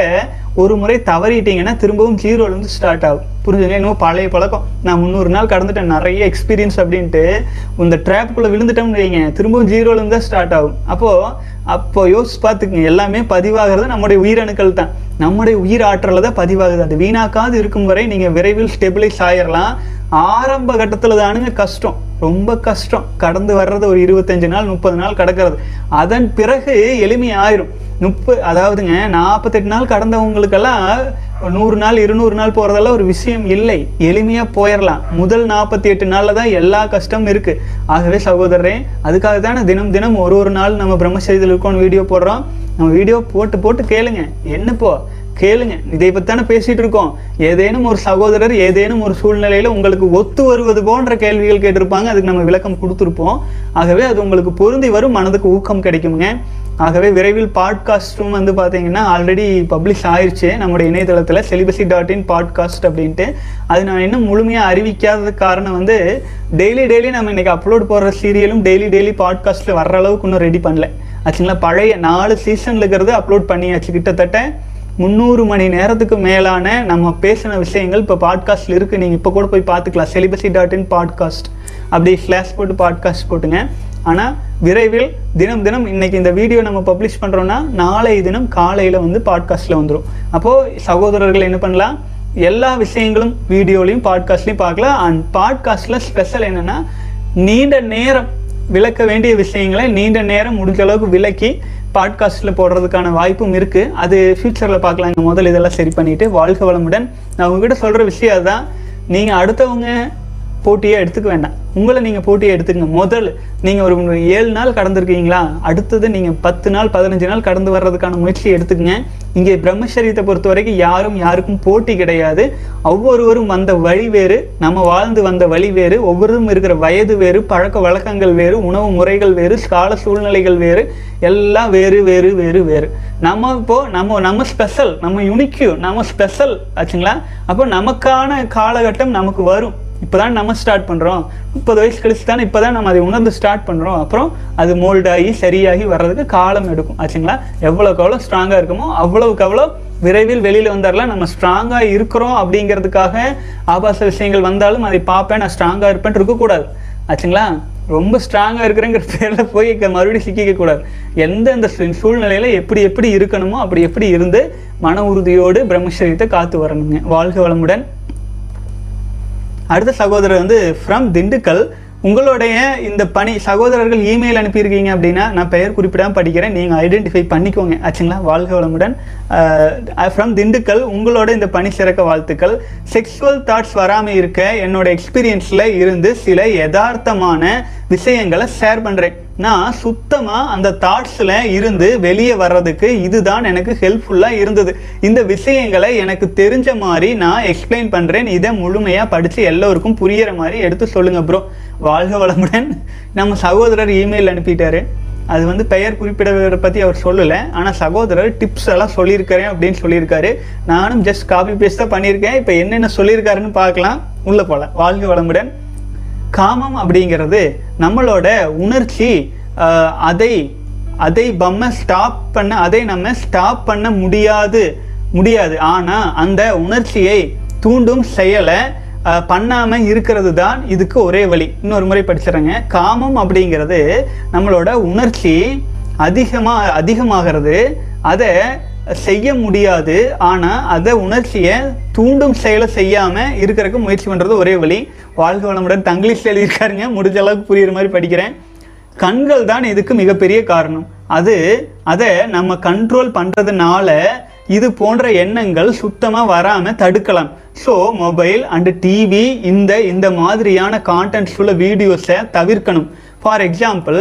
ஒரு முறை தவறிட்டீங்கன்னா திரும்பவும் ஜீரோலேருந்து ஸ்டார்ட் ஆகும். புரிஞ்சுங்க இன்னும் பழைய பழக்கம். நான் முந்நூறு நாள் கடந்துட்டேன். நிறைய எக்ஸ்பீரியன்ஸ் அப்படின்ட்டு. இந்த ட்ராப்புக்குள்ளே விழுந்துட்டோம்னு வைங்க. திரும்பவும் ஜீரோலேருந்து தான் ஸ்டார்ட் ஆகும். அப்போது அப்போ யோசிச்சு பார்த்துக்குங்க. எல்லாமே பதிவாகிறது நம்முடைய உயிரணுக்கள் தான். நம்முடைய உயிர் ஆற்றலை தான் பதிவாகுது. அது வீணாக்காது இருக்கும் வரை நீங்கள் விரைவில் ஸ்டெபிலைஸ் ஆயிரலாம். ஆரம்ப கட்டத்தில் தானுங்க கஷ்டம். ரொம்ப கஷ்டம். கடந்து வர்றது ஒரு இருபத்தஞ்சு நாள் முப்பது நாள் கடக்கிறது. அதன் பிறகு எளிமையாயிரும். முப்பது அதாவதுங்க நாற்பத்தெட்டு நாள் கடந்தவங்களுக்கெல்லாம் நூறு நாள் இருநூறு நாள் போகிறதெல்லாம் ஒரு விஷயம் இல்லை. எளிமையாக போயிடலாம் முதல் நாற்பத்தி எட்டு நாளில் தான் எல்லா கஷ்டமும் இருக்குது ஆகவே சகோதரரே அதுக்காக தானே தினம் தினம் ஒரு ஒரு நாள் நம்ம பிரம்மச்சரியத்தில் இருக்கோம்னு வீடியோ போடுறோம். நம்ம வீடியோ போட்டு போட்டு கேளுங்க. என்னப்போ கேளுங்க. இதை பத்தானே பேசிட்டு இருக்கோம். ஏதேனும் ஒரு சகோதரர் ஏதேனும் ஒரு சூழ்நிலையில உங்களுக்கு ஒத்து வருவது போன்ற கேள்விகள் கேட்டிருப்பாங்க. அதுக்கு நம்ம விளக்கம் கொடுத்துருப்போம். ஆகவே அது உங்களுக்கு பொருந்தி வரும் மனதுக்கு ஊக்கம் கிடைக்குங்க ஆகவே விரைவில் பாட்காஸ்ட்டும் வந்து பார்த்தீங்கன்னா ஆல்ரெடி பப்ளிஷ் ஆயிடுச்சு நம்முடைய இணையதளத்தில் செலிபசி டாட் இன் பாட்காஸ்ட் அப்படின்ட்டு. அது நான் இன்னும் முழுமையாக அறிவிக்காததுக்கு காரணம் வந்து டெய்லி டெய்லி நம்ம இன்றைக்கி அப்லோட் போடுற சீரியலும் டெய்லி டெய்லி பாட்காஸ்ட்டில் வர்ற அளவுக்கு இன்னும் ரெடி பண்ணல. ஆச்சுங்களா? பழைய நாலு சீசனில் இருக்கிறது அப்லோட் பண்ணியாச்சு. கிட்டத்தட்ட முந்நூறு மணி நேரத்துக்கு மேலான நம்ம பேசின விஷயங்கள் இப்போ பாட்காஸ்ட்டில் இருக்குது நீங்கள் இப்போ கூட போய் பார்த்துக்கலாம். செலிபசி டாட் இன் பாட்காஸ்ட் அப்படி ஸ்லாஷ் போட்டு பாட்காஸ்ட் போட்டுங்க. ஆனால் விரைவில் தினம் தினம் இன்னைக்கு இந்த வீடியோ நம்ம பப்ளிஷ் பண்ணுறோன்னா நாளை தினம் காலையில் வந்து பாட்காஸ்ட்டில் வந்துடும் அப்போது சகோதரர்கள் என்ன பண்ணலாம்? எல்லா விஷயங்களும் வீடியோலையும் பாட்காஸ்ட்லையும் பார்க்கலாம். அண்ட் பாட்காஸ்ட்டில் ஸ்பெஷல் என்னென்னா நீண்ட நேரம் விளக்க வேண்டிய விஷயங்களை நீண்ட நேரம் முடிஞ்ச அளவுக்கு விளக்கி பாட்காஸ்ட்டில் போடுறதுக்கான வாய்ப்பும் இருக்குது அது ஃப்யூச்சரில் பார்க்கலாம். இங்கே முதல் இதெல்லாம் சரி பண்ணிவிட்டு வாழ்க வளமுடன். நான் உங்ககிட்ட சொல்கிற விஷயம் அதுதான். நீங்கள் அடுத்தவங்க போட்டியாக எடுத்துக்க வேண்டாம். உங்களை நீங்கள் போட்டியை எடுத்துக்கங்க. முதல் நீங்கள் ஒரு ஏழு நாள் கடந்திருக்கீங்களா? அடுத்தது நீங்கள் பத்து நாள் பதினஞ்சு நாள் கடந்து வர்றதுக்கான முயற்சியை எடுத்துக்கங்க. இங்கே பிரம்மச்சரியத்தை பொறுத்த வரைக்கும் யாரும் யாருக்கும் போட்டி கிடையாது. ஒவ்வொருவரும் வந்த வழி வேறு நம்ம வாழ்ந்து வந்த வழி வேறு ஒவ்வொருவரும் இருக்கிற வயது வேறு பழக்க வழக்கங்கள் வேறு உணவு முறைகள் வேறு கால சூழ்நிலைகள் வேறு எல்லாம் வேறு வேறு வேறு வேறு. நம்ம இப்போ நம்ம நம்ம ஸ்பெஷல் நம்ம யுனிக்யூ நம்ம ஸ்பெஷல் ஆச்சுங்களா? அப்போ நமக்கான காலகட்டம் நமக்கு வரும். இப்போதான் நம்ம ஸ்டார்ட் பண்ணுறோம் முப்பது வயசு கழிச்சு தானே இப்போதான் நம்ம அதை உணர்ந்து ஸ்டார்ட் பண்ணுறோம் அப்புறம் அது மோல்டாகி சரியாகி வர்றதுக்கு காலம் எடுக்கும். ஆச்சுங்களா? எவ்வளோக்கு எவ்வளோ ஸ்ட்ராங்காக இருக்குமோ அவ்வளோக்கு அவ்வளோ விரைவில் வெளியில் வந்துடலாம் நம்ம ஸ்ட்ராங்காக இருக்கிறோம் அப்படிங்கிறதுக்காக ஆபாச விஷயங்கள் வந்தாலும் அதை பார்ப்பேன். நான் ஸ்ட்ராங்காக இருப்பேன் இருக்கக்கூடாது. ஆச்சுங்களா? ரொம்ப ஸ்ட்ராங்காக இருக்கிறேங்கிற பேரில் போய் மறுபடியும் சிக்கிக்கக்கூடாது எந்தெந்த சூழ்நிலையில் எப்படி எப்படி இருக்கணுமோ அப்படி எப்படி இருந்து மன உறுதியோடு பிரம்மச்சரியத்தை காத்து வரணுங்க. வாழ்க வளமுடன். அடுத்த சகோதரர் வந்து ஃப்ரம் திண்டுக்கல். உங்களுடைய இந்த பணி சகோதரர்கள் இமெயில் அனுப்பியிருக்கீங்க அப்படின்னா நான் பெயர் குறிப்பிடாமல் படிக்கிறேன். நீங்கள் ஐடென்டிஃபை பண்ணிக்கோங்க. ஆச்சுங்களா? வாழ்க வளமுடன். ஃப்ரம் திண்டுக்கல் உங்களோட இந்த பணி சிறக்க வாழ்த்துக்கள். செக்ஸுவல் தாட்ஸ் வராமல் இருக்க என்னோட எக்ஸ்பீரியன்ஸில் இருந்து சில யதார்த்தமான விஷயங்களை ஷேர் பண்ணுறேன் நான் சுத்தமாக அந்த தாட்ஸில் இருந்து வெளியே வர்றதுக்கு இதுதான் எனக்கு ஹெல்ப்ஃபுல்லாக இருந்தது. இந்த விஷயங்களை எனக்கு தெரிஞ்ச மாதிரி நான் எக்ஸ்பிளைன் பண்ணுறேன் இதை முழுமையாக படித்து எல்லோருக்கும் புரியிற மாதிரி எடுத்து சொல்லுங்கள் ப்ரோ வாழ்க வளமுடன். நம்ம சகோதரர் இமெயில் அனுப்பிட்டாரு. அது வந்து பெயர் குறிப்பிடவரை பற்றி அவர் சொல்லலை. ஆனால் சகோதரர் டிப்ஸ் எல்லாம் சொல்லியிருக்கிறேன் அப்படின்னு சொல்லியிருக்காரு. நானும் ஜஸ்ட் காப்பி பேஸ்ட் தான் பண்ணியிருக்கேன். இப்போ என்னென்ன சொல்லியிருக்காருன்னு பார்க்கலாம். உள்ளே போகலாம் வாழ்க வளமுடன். காமம் அப்படிங்கிறது நம்மளோட உணர்ச்சி அதை அதை பம்ம ஸ்டாப் பண்ண அதை நம்ம ஸ்டாப் பண்ண முடியாது முடியாது. ஆனால் அந்த உணர்ச்சியை தூண்டும் செயலை பண்ணாமல் இருக்கிறது தான் இதுக்கு ஒரே வழி. இன்னொரு முறை படிச்சிடுறேங்க. காமம் அப்படிங்கிறது நம்மளோட உணர்ச்சி அதிகமாக அதிகமாகிறது அதை செய்ய முடியாது. ஆனால் அதை உணர்ச்சியை தூண்டும் செயலை செய்யாமல் இருக்கிறதுக்கு முயற்சி பண்ணுறது ஒரே வழி. வாழ்க வளமுடன். தங்கிலீஷ்ல எழுதியிருக்காருங்க. முடிஞ்ச அளவுக்கு புரியுற மாதிரி படிக்கிறேன். கண்கள் தான் இதுக்கு மிகப்பெரிய காரணம். அது அதை நம்ம கண்ட்ரோல் பண்ணுறதுனால இது போன்ற எண்ணங்கள் சுத்தமாக வராமல் தடுக்கலாம். ஸோ மொபைல் அண்டு டிவி இந்த இந்த மாதிரியான கான்டென்ட்ஸ் உள்ள வீடியோஸை தவிர்க்கணும். ஃபார் எக்ஸாம்பிள்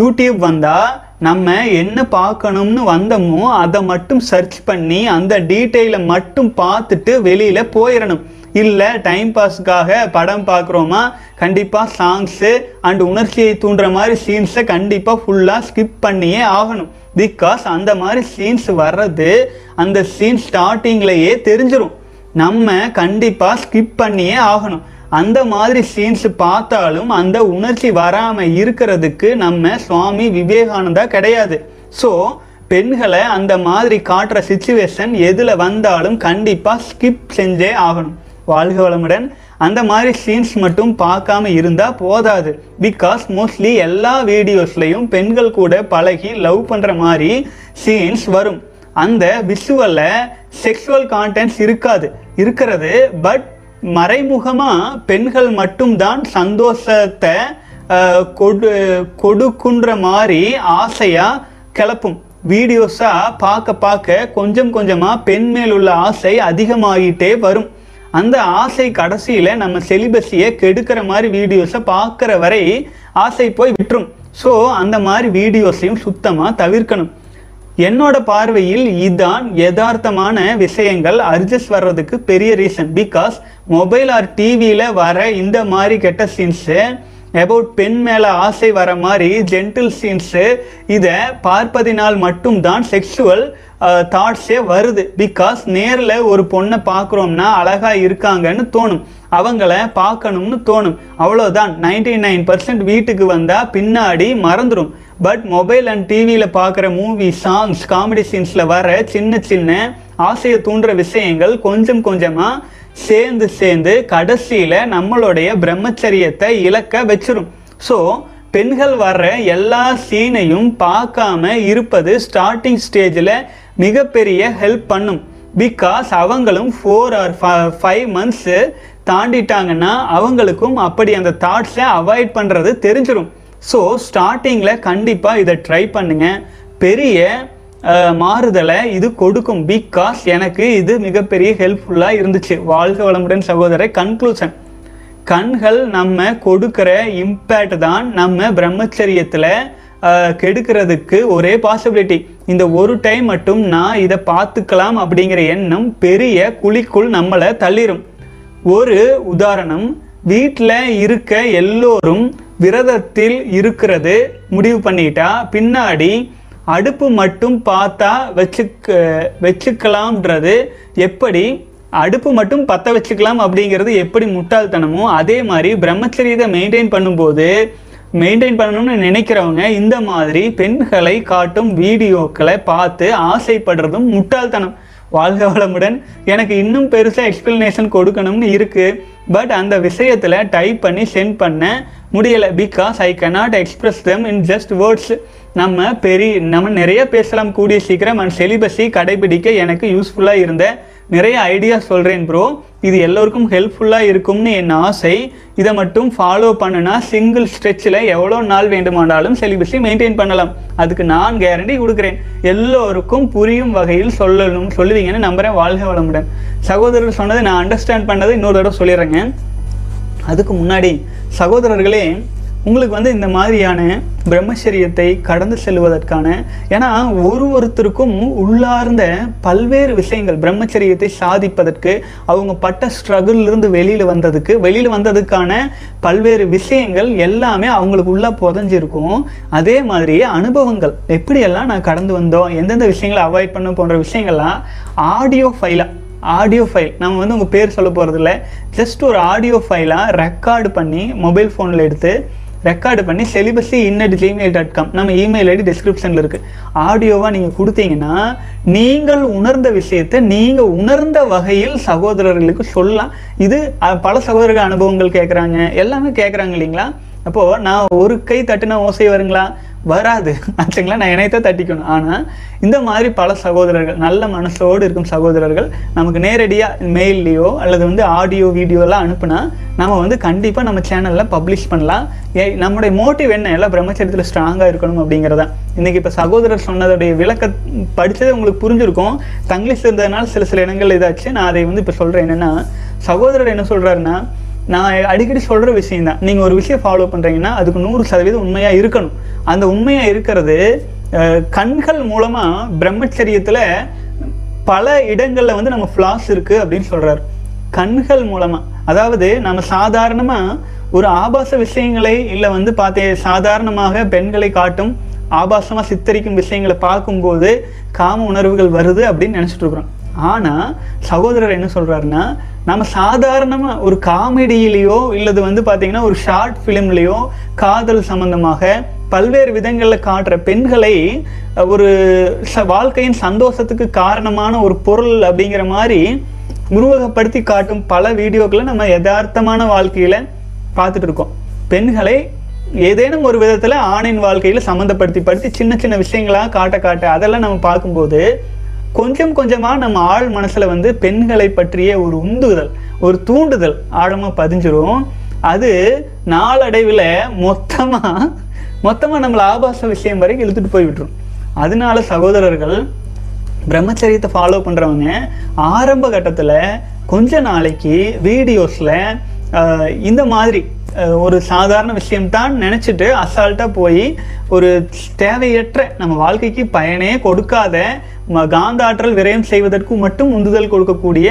யூடியூப் வந்தால் நம்ம என்ன பார்க்கணும்னு வந்தோமோ அதை மட்டும் சர்ச் பண்ணி அந்த டீட்டெயிலை மட்டும் பார்த்துட்டு வெளியில் போயிடணும். இல்லை டைம் பாஸ்க்காக படம் பார்க்குறோமா? கண்டிப்பாக சாங்ஸு அண்ட் உணர்ச்சியை தூண்டுற மாதிரி சீன்ஸை கண்டிப்பாக ஃபுல்லாக ஸ்கிப் பண்ணியே ஆகணும். பிகாஸ் அந்த மாதிரி சீன்ஸ் வர்றது அந்த சீன் ஸ்டார்டிங்லேயே தெரிஞ்சிடும் நம்ம கண்டிப்பாக ஸ்கிப் பண்ணியே ஆகணும். அந்த மாதிரி சீன்ஸ் பார்த்தாலும் அந்த உணர்ச்சி வராமல் இருக்கிறதுக்கு நம்ம சுவாமி விவேகானந்தா கிடையாது. ஸோ பெண்களை அந்த மாதிரி காட்டுற சுச்சுவேஷன் எதில் வந்தாலும் கண்டிப்பாக ஸ்கிப் செஞ்சே ஆகணும். வாழ்க வளமுடன். அந்த மாதிரி சீன்ஸ் மட்டும் பார்க்காம இருந்தால் போதாது. பிகாஸ் மோஸ்ட்லி எல்லா வீடியோஸ்லையும் பெண்கள் கூட பழகி லவ் பண்ணுற மாதிரி சீன்ஸ் வரும். அந்த விஷுவலில் செக்ஷுவல் கான்டென்ட்ஸ் இருக்காது. இருக்கிறது பட் மறைமுகமாக பெண்கள் மட்டும்தான் சந்தோஷத்தை கொடு கொடுக்குன்ற மாதிரி ஆசையாக கிளப்பும். வீடியோஸாக பார்க்க பார்க்க கொஞ்சம் கொஞ்சமாக பெண் மேல் உள்ள ஆசை அதிகமாகிட்டே வரும். அந்த ஆசை கடைசியில் நம்ம செலிபஸியை கெடுக்கிற மாதிரி வீடியோஸை பார்க்குற வரை ஆசை போய் விட்டுரும். ஸோ அந்த மாதிரி வீடியோஸையும் சுத்தமாக தவிர்க்கணும். என்னோட பார்வையில் இதான் யதார்த்தமான விஷயங்கள். அட்ஜஸ்ட் வர்றதுக்கு பெரிய ரீசன் பிகாஸ் மொபைல் ஆர் டிவியில் வர இந்த மாதிரி கெட்ட சீன்ஸு அபவுட் பெண் மேலே ஆசை வர மாதிரி ஜென்டில் சீன்ஸு இதை பார்ப்பதினால் மட்டும்தான் செக்ஷுவல் தாட்ஸே வருது. பிகாஸ் நேரில் ஒரு பொண்ணை பார்க்குறோம்னா அழகாக இருக்காங்கன்னு தோணும். அவங்கள பார்க்கணும்னு தோணும். அவ்வளோதான் நைன்டி நைன் பர்சன்ட் வீட்டுக்கு வந்தால் பின்னாடி மறந்துடும் பட் மொபைல் அண்ட் டிவியில் பார்க்குற மூவி சாங்ஸ் காமெடி சீன்ஸில் வர சின்ன சின்ன ஆசையை தூண்டுற விஷயங்கள் கொஞ்சம் கொஞ்சமாக சேர்ந்து சேர்ந்து கடைசியில் நம்மளுடைய பிரம்மச்சரியத்தை இழக்க வச்சிரும். ஸோ பெண்கள் வர்ற எல்லா சீனையும் பார்க்காம இருப்பது ஸ்டார்டிங் ஸ்டேஜில் மிகப்பெரிய ஹெல்ப் பண்ணும். பிகாஸ் அவங்களும் ஃபோர் ஆர் ஃபைவ் மந்த்ஸு தாண்டிட்டாங்கன்னா அவங்களுக்கும் அப்படி அந்த தாட்ஸை அவாய்ட் பண்ணுறது தெரிஞ்சிடும் ஸோ ஸ்டார்டிங்கில் கண்டிப்பாக இதை ட்ரை பண்ணுங்கள் பெரிய மாறுதலை இது கொடுக்கும் பிகாஸ் எனக்கு இது மிகப்பெரிய ஹெல்ப்ஃபுல்லாக இருந்துச்சு. வாழ்க வளமுடன் சகோதரர் கன்க்ளூஷன் கண்கள் நம்ம கொடுக்கிற இம்பேக்ட் தான் நம்ம பிரம்மச்சரியத்தில் கெடுக்கிறதுக்கு ஒரே பாசிபிலிட்டி இந்த ஒரு டைம் மட்டும் நான் இதை பார்த்துக்கலாம் அப்படிங்கிற எண்ணம் பெரிய குழிக்குள் நம்மளை தள்ளிடும் ஒரு உதாரணம் வீட்டில் இருக்க எல்லோரும் விரதத்தில் இருக்கிறது முடிவு பண்ணிட்டா பின்னாடி அடுப்பு மட்டும் பார்த்தா வச்சுக்க வச்சுக்கலாம்ன்றது எப்படி? அடுப்பு மட்டும் பற்ற வச்சுக்கலாம் அப்படிங்கிறது எப்படி முட்டாள்தனமோ அதே மாதிரி பிரம்மச்சரியத்தை மெயின்டைன் பண்ணும்போது மெயின்டைன் பண்ணணும்னு நினைக்கிறவங்க இந்த மாதிரி பெண்களை காட்டும் வீடியோக்களை பார்த்து ஆசைப்படுறதும் முட்டாள்தனம். வாழ்க வளமுடன். எனக்கு இன்னும் பெருசாக எக்ஸ்பிளனேஷன் கொடுக்கணும்னு இருக்குது பட் அந்த விஷயத்தில் டைப் பண்ணி சென்ட் பண்ண முடியலை. Because I cannot express them in just words நம்ம பெரிய நம்ம நிறைய பேசலாம் கூடிய சீக்கிரம் அண்ட் செலிபஸை கடைபிடிக்க எனக்கு யூஸ்ஃபுல்லாக இருந்த நிறைய ஐடியா சொல்கிறேன் ப்ரோ இது எல்லோருக்கும் ஹெல்ப்ஃபுல்லாக இருக்கும்னு என் ஆசை. இதை மட்டும் ஃபாலோ பண்ணுனா சிங்கிள் ஸ்ட்ரெச்சில் எவ்வளோ நாள் வேண்டுமானாலும் செலிபஸை மெயின்டைன் பண்ணலாம். அதுக்கு நான் கேரண்டி கொடுக்குறேன். எல்லோருக்கும் புரியும் வகையில் சொல்லணும் சொல்லுவீங்கன்னு நம்புகிறேன் வாழ்க வளமுடன். சகோதரர் சொன்னதை நான் அண்டர்ஸ்டாண்ட் பண்ணதை இன்னொரு தடவை சொல்லிடுறேங்க. அதுக்கு முன்னாடி சகோதரர்களே உங்களுக்கு வந்து இந்த மாதிரியான பிரம்மச்சரியத்தை கடந்து செல்வதற்கான ஏன்னா ஒரு ஒருத்தருக்கும் உள்ளார்ந்த பல்வேறு விஷயங்கள் பிரம்மச்சரியத்தை சாதிப்பதற்கு அவங்க பட்ட ஸ்ட்ரகிள்லேருந்து வெளியில் வந்ததுக்கு வெளியில் வந்ததுக்கான பல்வேறு விஷயங்கள் எல்லாமே அவங்களுக்கு உள்ளே புதஞ்சிருக்கும். அதே மாதிரி அனுபவங்கள். எப்படியெல்லாம் நான் கடந்து வந்தோம் எந்தெந்த விஷயங்களை அவாய்ட் பண்ண போன்ற விஷயங்கள்லாம் ஆடியோ ஃபைலாக ஆடியோ ஃபைல் நம்ம வந்து உங்கள் பேர் சொல்ல போகிறதில்ல ஜஸ்ட் ஒரு ஆடியோ ஃபைலாக ரெக்கார்டு பண்ணி மொபைல் ஃபோனில் எடுத்து ரெக்கார்டு பண்ணி celibacy in at Gmail dot com நம்ம இமெயில் ஐடி டிஸ்கிரிப்ஷனில் இருக்குது ஆடியோவாக நீங்கள் கொடுத்தீங்கன்னா நீங்கள் உணர்ந்த விஷயத்தை நீங்கள் உணர்ந்த வகையில் சகோதரர்களுக்கு சொல்லலாம். இது பல சகோதரர்கள் அனுபவங்கள் கேட்குறாங்க எல்லாமே கேட்குறாங்க இல்லைங்களா? அப்போது நான் ஒரு கை தட்டுனா ஓசை வருங்களா? வராது. ஆச்சுங்களா நான் இணையத்தை தட்டிக்கணும். ஆனால் இந்த மாதிரி பல சகோதரர்கள் நல்ல மனசோடு இருக்கும் சகோதரர்கள் நமக்கு நேரடியாக மெயில்லையோ அல்லது வந்து ஆடியோ வீடியோலாம் அனுப்புனா நம்ம வந்து கண்டிப்பாக நம்ம சேனலில் பப்ளிஷ் பண்ணலாம். ஏ நம்முடைய மோட்டிவ் என்ன? எல்லாம் பிரம்மச்சரியத்தில் ஸ்ட்ராங்காக இருக்கணும் அப்படிங்கிறதான் இன்றைக்கி இப்போ சகோதரர் சொன்னதுடைய விளக்க படித்தது உங்களுக்கு புரிஞ்சிருக்கும். தங்கிலீஷ் இருந்ததுனால சில சில இடங்கள் இதாச்சு. நான் அதை வந்து இப்போ சொல்கிறேன் என்னென்னா சகோதரர் என்ன சொல்கிறாருன்னா நான் அடிக்கடி சொல்கிற விஷயம் தான் நீங்கள் ஒரு விஷயம் ஃபாலோ பண்ணுறீங்கன்னா அதுக்கு நூறு சதவீதம் உண்மையாக இருக்கணும். அந்த உண்மையாக இருக்கிறது கண்கள் மூலமாக பிரம்மச்சரியத்தில் பல இடங்களில் வந்து நம்ம ஃப்ளாஸ் இருக்குது அப்படின்னு சொல்கிறார் கண்கள் மூலமாக அதாவது நம்ம சாதாரணமாக ஒரு ஆபாச விஷயங்களை இல்லை வந்து பார்த்தே சாதாரணமாக பெண்களை காட்டும் ஆபாசமாக சித்தரிக்கும் விஷயங்களை பார்க்கும்போது காம உணர்வுகள் வருது அப்படின்னு நினச்சிட்டு இருக்கிறோம். ஆனால் சகோதரர் என்ன சொல்கிறாருன்னா நம்ம சாதாரணமாக ஒரு காமெடியிலேயோ இல்லது வந்து பார்த்தீங்கன்னா ஒரு ஷார்ட் ஃபிலிம்லேயோ காதல் சம்மந்தமாக பல்வேறு விதங்களில் காட்டுற பெண்களை ஒரு ச வாழ்க்கையின் சந்தோஷத்துக்கு காரணமான ஒரு பொருள் அப்படிங்கிற மாதிரி உருவகப்படுத்தி காட்டும் பல வீடியோக்களை நம்ம யதார்த்தமான வாழ்க்கையில் பார்த்துட்டு இருக்கோம். பெண்களை ஏதேனும் ஒரு விதத்தில் ஆணின் வாழ்க்கையில் சம்மந்தப்படுத்தி படுத்தி சின்ன சின்ன விஷயங்களாக காட்ட காட்ட அதெல்லாம் நம்ம பார்க்கும்போது கொஞ்சம் கொஞ்சமாக நம்ம ஆள் மனசில் வந்து பெண்களை பற்றிய ஒரு உந்துதல் ஒரு தூண்டுதல் ஆழமாக பதிஞ்சிரும். அது நாளடைவில் மொத்தமாக மொத்தமாக நம்மளை ஆபாச விஷயம் வரைக்கும் இழுத்துட்டு போய் விட்டுரும். அதனால சகோதரர்கள் பிரம்மச்சரியத்தை ஃபாலோ பண்ணுறவங்க ஆரம்ப கட்டத்தில் கொஞ்ச நாளைக்கு வீடியோஸில் இந்த மாதிரி ஒரு சாதாரண விஷயம்தான் நினச்சிட்டு அசால்ட்டாக போய் ஒரு தேவையற்ற நம்ம வாழ்க்கைக்கு பயனே கொடுக்காத காந்த ஆற்றல் விரயம் செய்வதற்கு மட்டும் உந்துதல் கொடுக்கக்கூடிய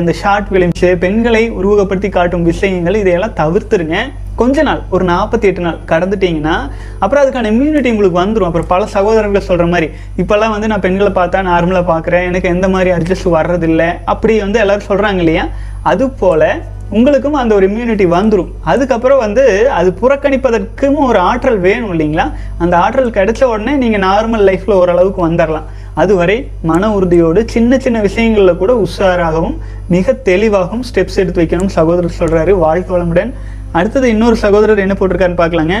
இந்த ஷார்ட் ஃபிலிம்ஸு பெண்களை உருவகப்படுத்தி காட்டும் விஷயங்கள் இதையெல்லாம் தவிர்த்துருங்க. கொஞ்ச நாள் ஒரு நாற்பத்தி எட்டு நாள் கடந்துட்டீங்கன்னா அப்புறம் அதுக்கான இம்யூனிட்டி உங்களுக்கு வந்துடும் அப்புறம் பல சகோதரர்கள் சொல்கிற மாதிரி இப்போல்லாம் வந்து நான் பெண்களை பார்த்தா நார்மலாக பார்க்குறேன். எனக்கு எந்த மாதிரி அட்ஜஸ்ட் வர்றதில்லை. அப்படி வந்து எல்லோரும் சொல்கிறாங்க இல்லையா? அது போல் உங்களுக்கும் அந்த ஒரு இம்யூனிட்டி வந்துடும் அதுக்கப்புறம் வந்து அது புறக்கணிப்பதற்கும் ஒரு ஆற்றல் வேணும் இல்லைங்களா? அந்த ஆற்றல் கிடைச்ச உடனே நீங்கள் நார்மல் லைஃப்பில் ஓரளவுக்கு வந்துடலாம் அதுவரை மன உறுதியோடு சின்ன சின்ன விஷயங்களில் கூட உஷாராகவும் மிக தெளிவாகவும் ஸ்டெப்ஸ் எடுத்து வைக்கணும் சகோதரர் சொல்கிறாரு வாழ்க்கை வளமுடன் அடுத்தது இன்னொரு சகோதரர் என்ன போட்டிருக்காருன்னு பார்க்கலாங்க.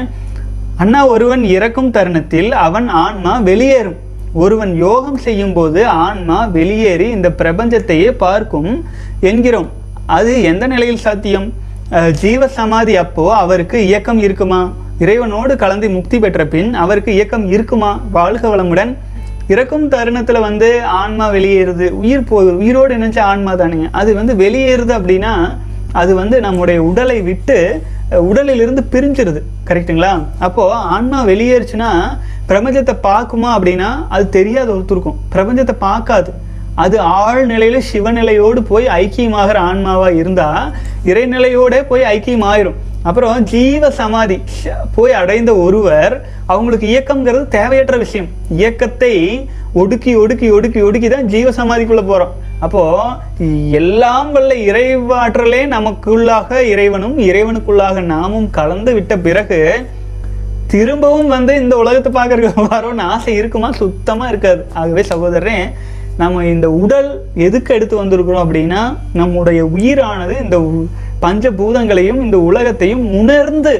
அண்ணா ஒருவன் இறக்கும் தருணத்தில் அவன் ஆன்மா வெளியேறும். ஒருவன் யோகம் செய்யும் போது ஆன்மா வெளியேறி இந்த பிரபஞ்சத்தையே பார்க்கும் என்கிறோம். அது எந்த நிலையில் சாத்தியம்? ஜீவ சமாதி அப்போ அவருக்கு இயக்கம் இருக்குமா? இறைவனோடு கலந்து முக்தி பெற்ற பின் அவருக்கு இயக்கம் இருக்குமா? வாழ்க வளமுடன். இறக்கும் தருணத்தில் வந்து ஆன்மா வெளியேறுது. உயிர் போகுது. உயிரோடு நினச்ச ஆன்மா தானுங்க அது வந்து வெளியேறுது அப்படின்னா அது வந்து நம்முடைய உடலை விட்டு உடலிலிருந்து பிரிஞ்சிருது. கரெக்ட்டுங்களா? அப்போது ஆன்மா வெளியேறுச்சுன்னா பிரபஞ்சத்தை பார்க்குமா அப்படின்னா அது தெரியாத ஒருத்தருக்கும். பிரபஞ்சத்தை பார்க்காது. அது ஆழ்நிலையில சிவநிலையோடு போய் ஐக்கியமாகிற ஆன்மாவாக இருந்தால் இறைநிலையோட போய் ஐக்கியம் ஆயிரும் அப்புறம் ஜீவ சமாதி போய் அடைந்த ஒருவர் அவங்களுக்கு இயக்கம்ங்கிறது தேவையற்ற விஷயம். இயக்கத்தை ஒடுக்கி ஒடுக்கி ஒடுக்கி ஒடுக்கி தான் ஜீவ சமாதிக்குள்ளே போறோம். அப்போ எல்லாம் வல்ல இறைவாற்றலே நமக்குள்ளாக இறைவனும் இறைவனுக்குள்ளாக நாமும் கலந்து விட்ட பிறகு திரும்பவும் வந்து இந்த உலகத்தை பார்க்கறதுக்கு வரோன்னு ஆசை இருக்குமா? சுத்தமாக இருக்காது. ஆகவே சகோதரன் நம்ம இந்த உடல் எதுக்கு எடுத்து வந்திருக்கிறோம் அப்படின்னா நம்முடைய உயிரானது இந்த பஞ்சபூதங்களையும் இந்த உலகத்தையும் உணர்ந்து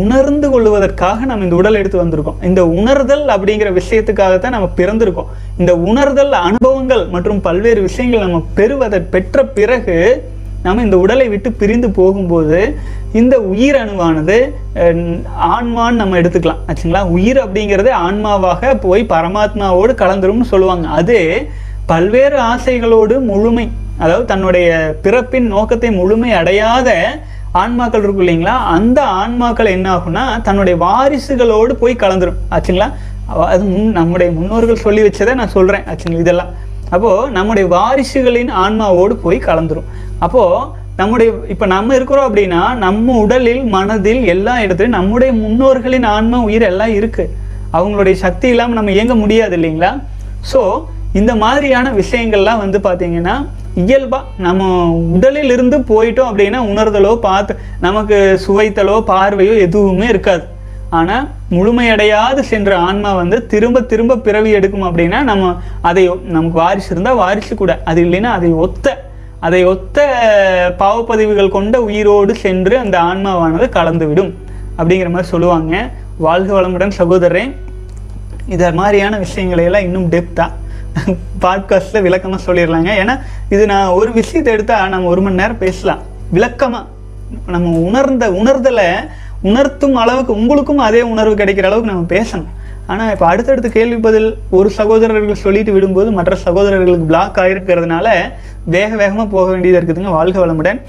உணர்ந்து கொள்வதற்காக நம்ம இந்த உடல் எடுத்து வந்திருக்கோம். இந்த உணர்தல் அப்படிங்கிற விஷயத்துக்காகத்தான் நம்ம பிறந்திருக்கோம். இந்த உணர்தல் அனுபவங்கள் மற்றும் பல்வேறு விஷயங்கள் நம்ம பெறுவதை பெற்ற பிறகு நம்ம இந்த உடலை விட்டு பிரிந்து போகும்போது இந்த உயிர் அணுவானது ஆன்மான்னு நம்ம எடுத்துக்கலாம். ஆச்சுங்களா? உயிர் அப்படிங்கிறது ஆன்மாவாக போய் பரமாத்மாவோடு கலந்துரும்னு சொல்லுவாங்க. அது பல்வேறு ஆசைகளோடு முழுமை அதாவது தன்னுடைய பிறப்பின் நோக்கத்தை முழுமை அடையாத ஆன்மாக்கள் இருக்கும் இல்லைங்களா? அந்த ஆன்மாக்கள் என்ன ஆகும்னா தன்னுடைய வாரிசுகளோடு போய் கலந்துரும். ஆச்சுங்களா? அது முன் நம்முடைய முன்னோர்கள் சொல்லி வச்சதை நான் சொல்கிறேன் ஆச்சுங்களா? இதெல்லாம். அப்போது நம்முடைய வாரிசுகளின் ஆன்மாவோடு போய் கலந்துரும். அப்போது நம்முடைய இப்போ நம்ம இருக்கிறோம் அப்படின்னா நம்ம உடலில் மனதில் எல்லா இடத்துலையும் நம்முடைய முன்னோர்களின் ஆன்மா உயிர் எல்லாம் இருக்குது அவங்களுடைய சக்தி இல்லாமல் நம்ம இயங்க முடியாது இல்லைங்களா? ஸோ இந்த மாதிரியான விஷயங்கள்லாம் வந்து பார்த்திங்கன்னா இயல்பாக நம்ம உடலில் இருந்து போயிட்டோம் அப்படின்னா உணர்தலோ பார்த்து நமக்கு சுவைத்தலோ பார்வையோ எதுவுமே இருக்காது. ஆனால் முழுமையடையாது சென்ற ஆன்மா வந்து திரும்ப திரும்ப பிறவி எடுக்கும் அப்படின்னா நம்ம அதை நமக்கு வாரிசு இருந்தால் வாரிசு கூட. அது இல்லைன்னா அதை ஒத்த அதை ஒத்த பாவப்பதிவுகள் கொண்ட உயிரோடு சென்று அந்த ஆன்மாவானது கலந்துவிடும் அப்படிங்கிற மாதிரி சொல்லுவாங்க. வாழ்க வளமுடன் சகோதரன் இதை மாதிரியான விஷயங்களையெல்லாம் இன்னும் டெப்த்தாக பாட்காஸ்ட்டில் விளக்கமாக சொல்லிடலாங்க. ஏன்னா இது நான் ஒரு விஷயத்தை எடுத்தால் நம்ம ஒரு மணி நேரம் பேசலாம். விளக்கமாக நம்ம உணர்ந்த உணர்தலை உணர்த்தும் அளவுக்கு உங்களுக்கும் அதே உணர்வு கிடைக்கிற அளவுக்கு நம்ம பேசணும். ஆனால் இப்போ அடுத்தடுத்து கேள்வி பதில் ஒரு சகோதரர்கள் சொல்லிட்டு விடும்போது மற்ற சகோதரர்களுக்கு பிளாக் ஆகிருக்கிறதுனால வேக வேகமாக போக வேண்டியதாக இருக்குதுங்க வாழ்க வளமுடன்.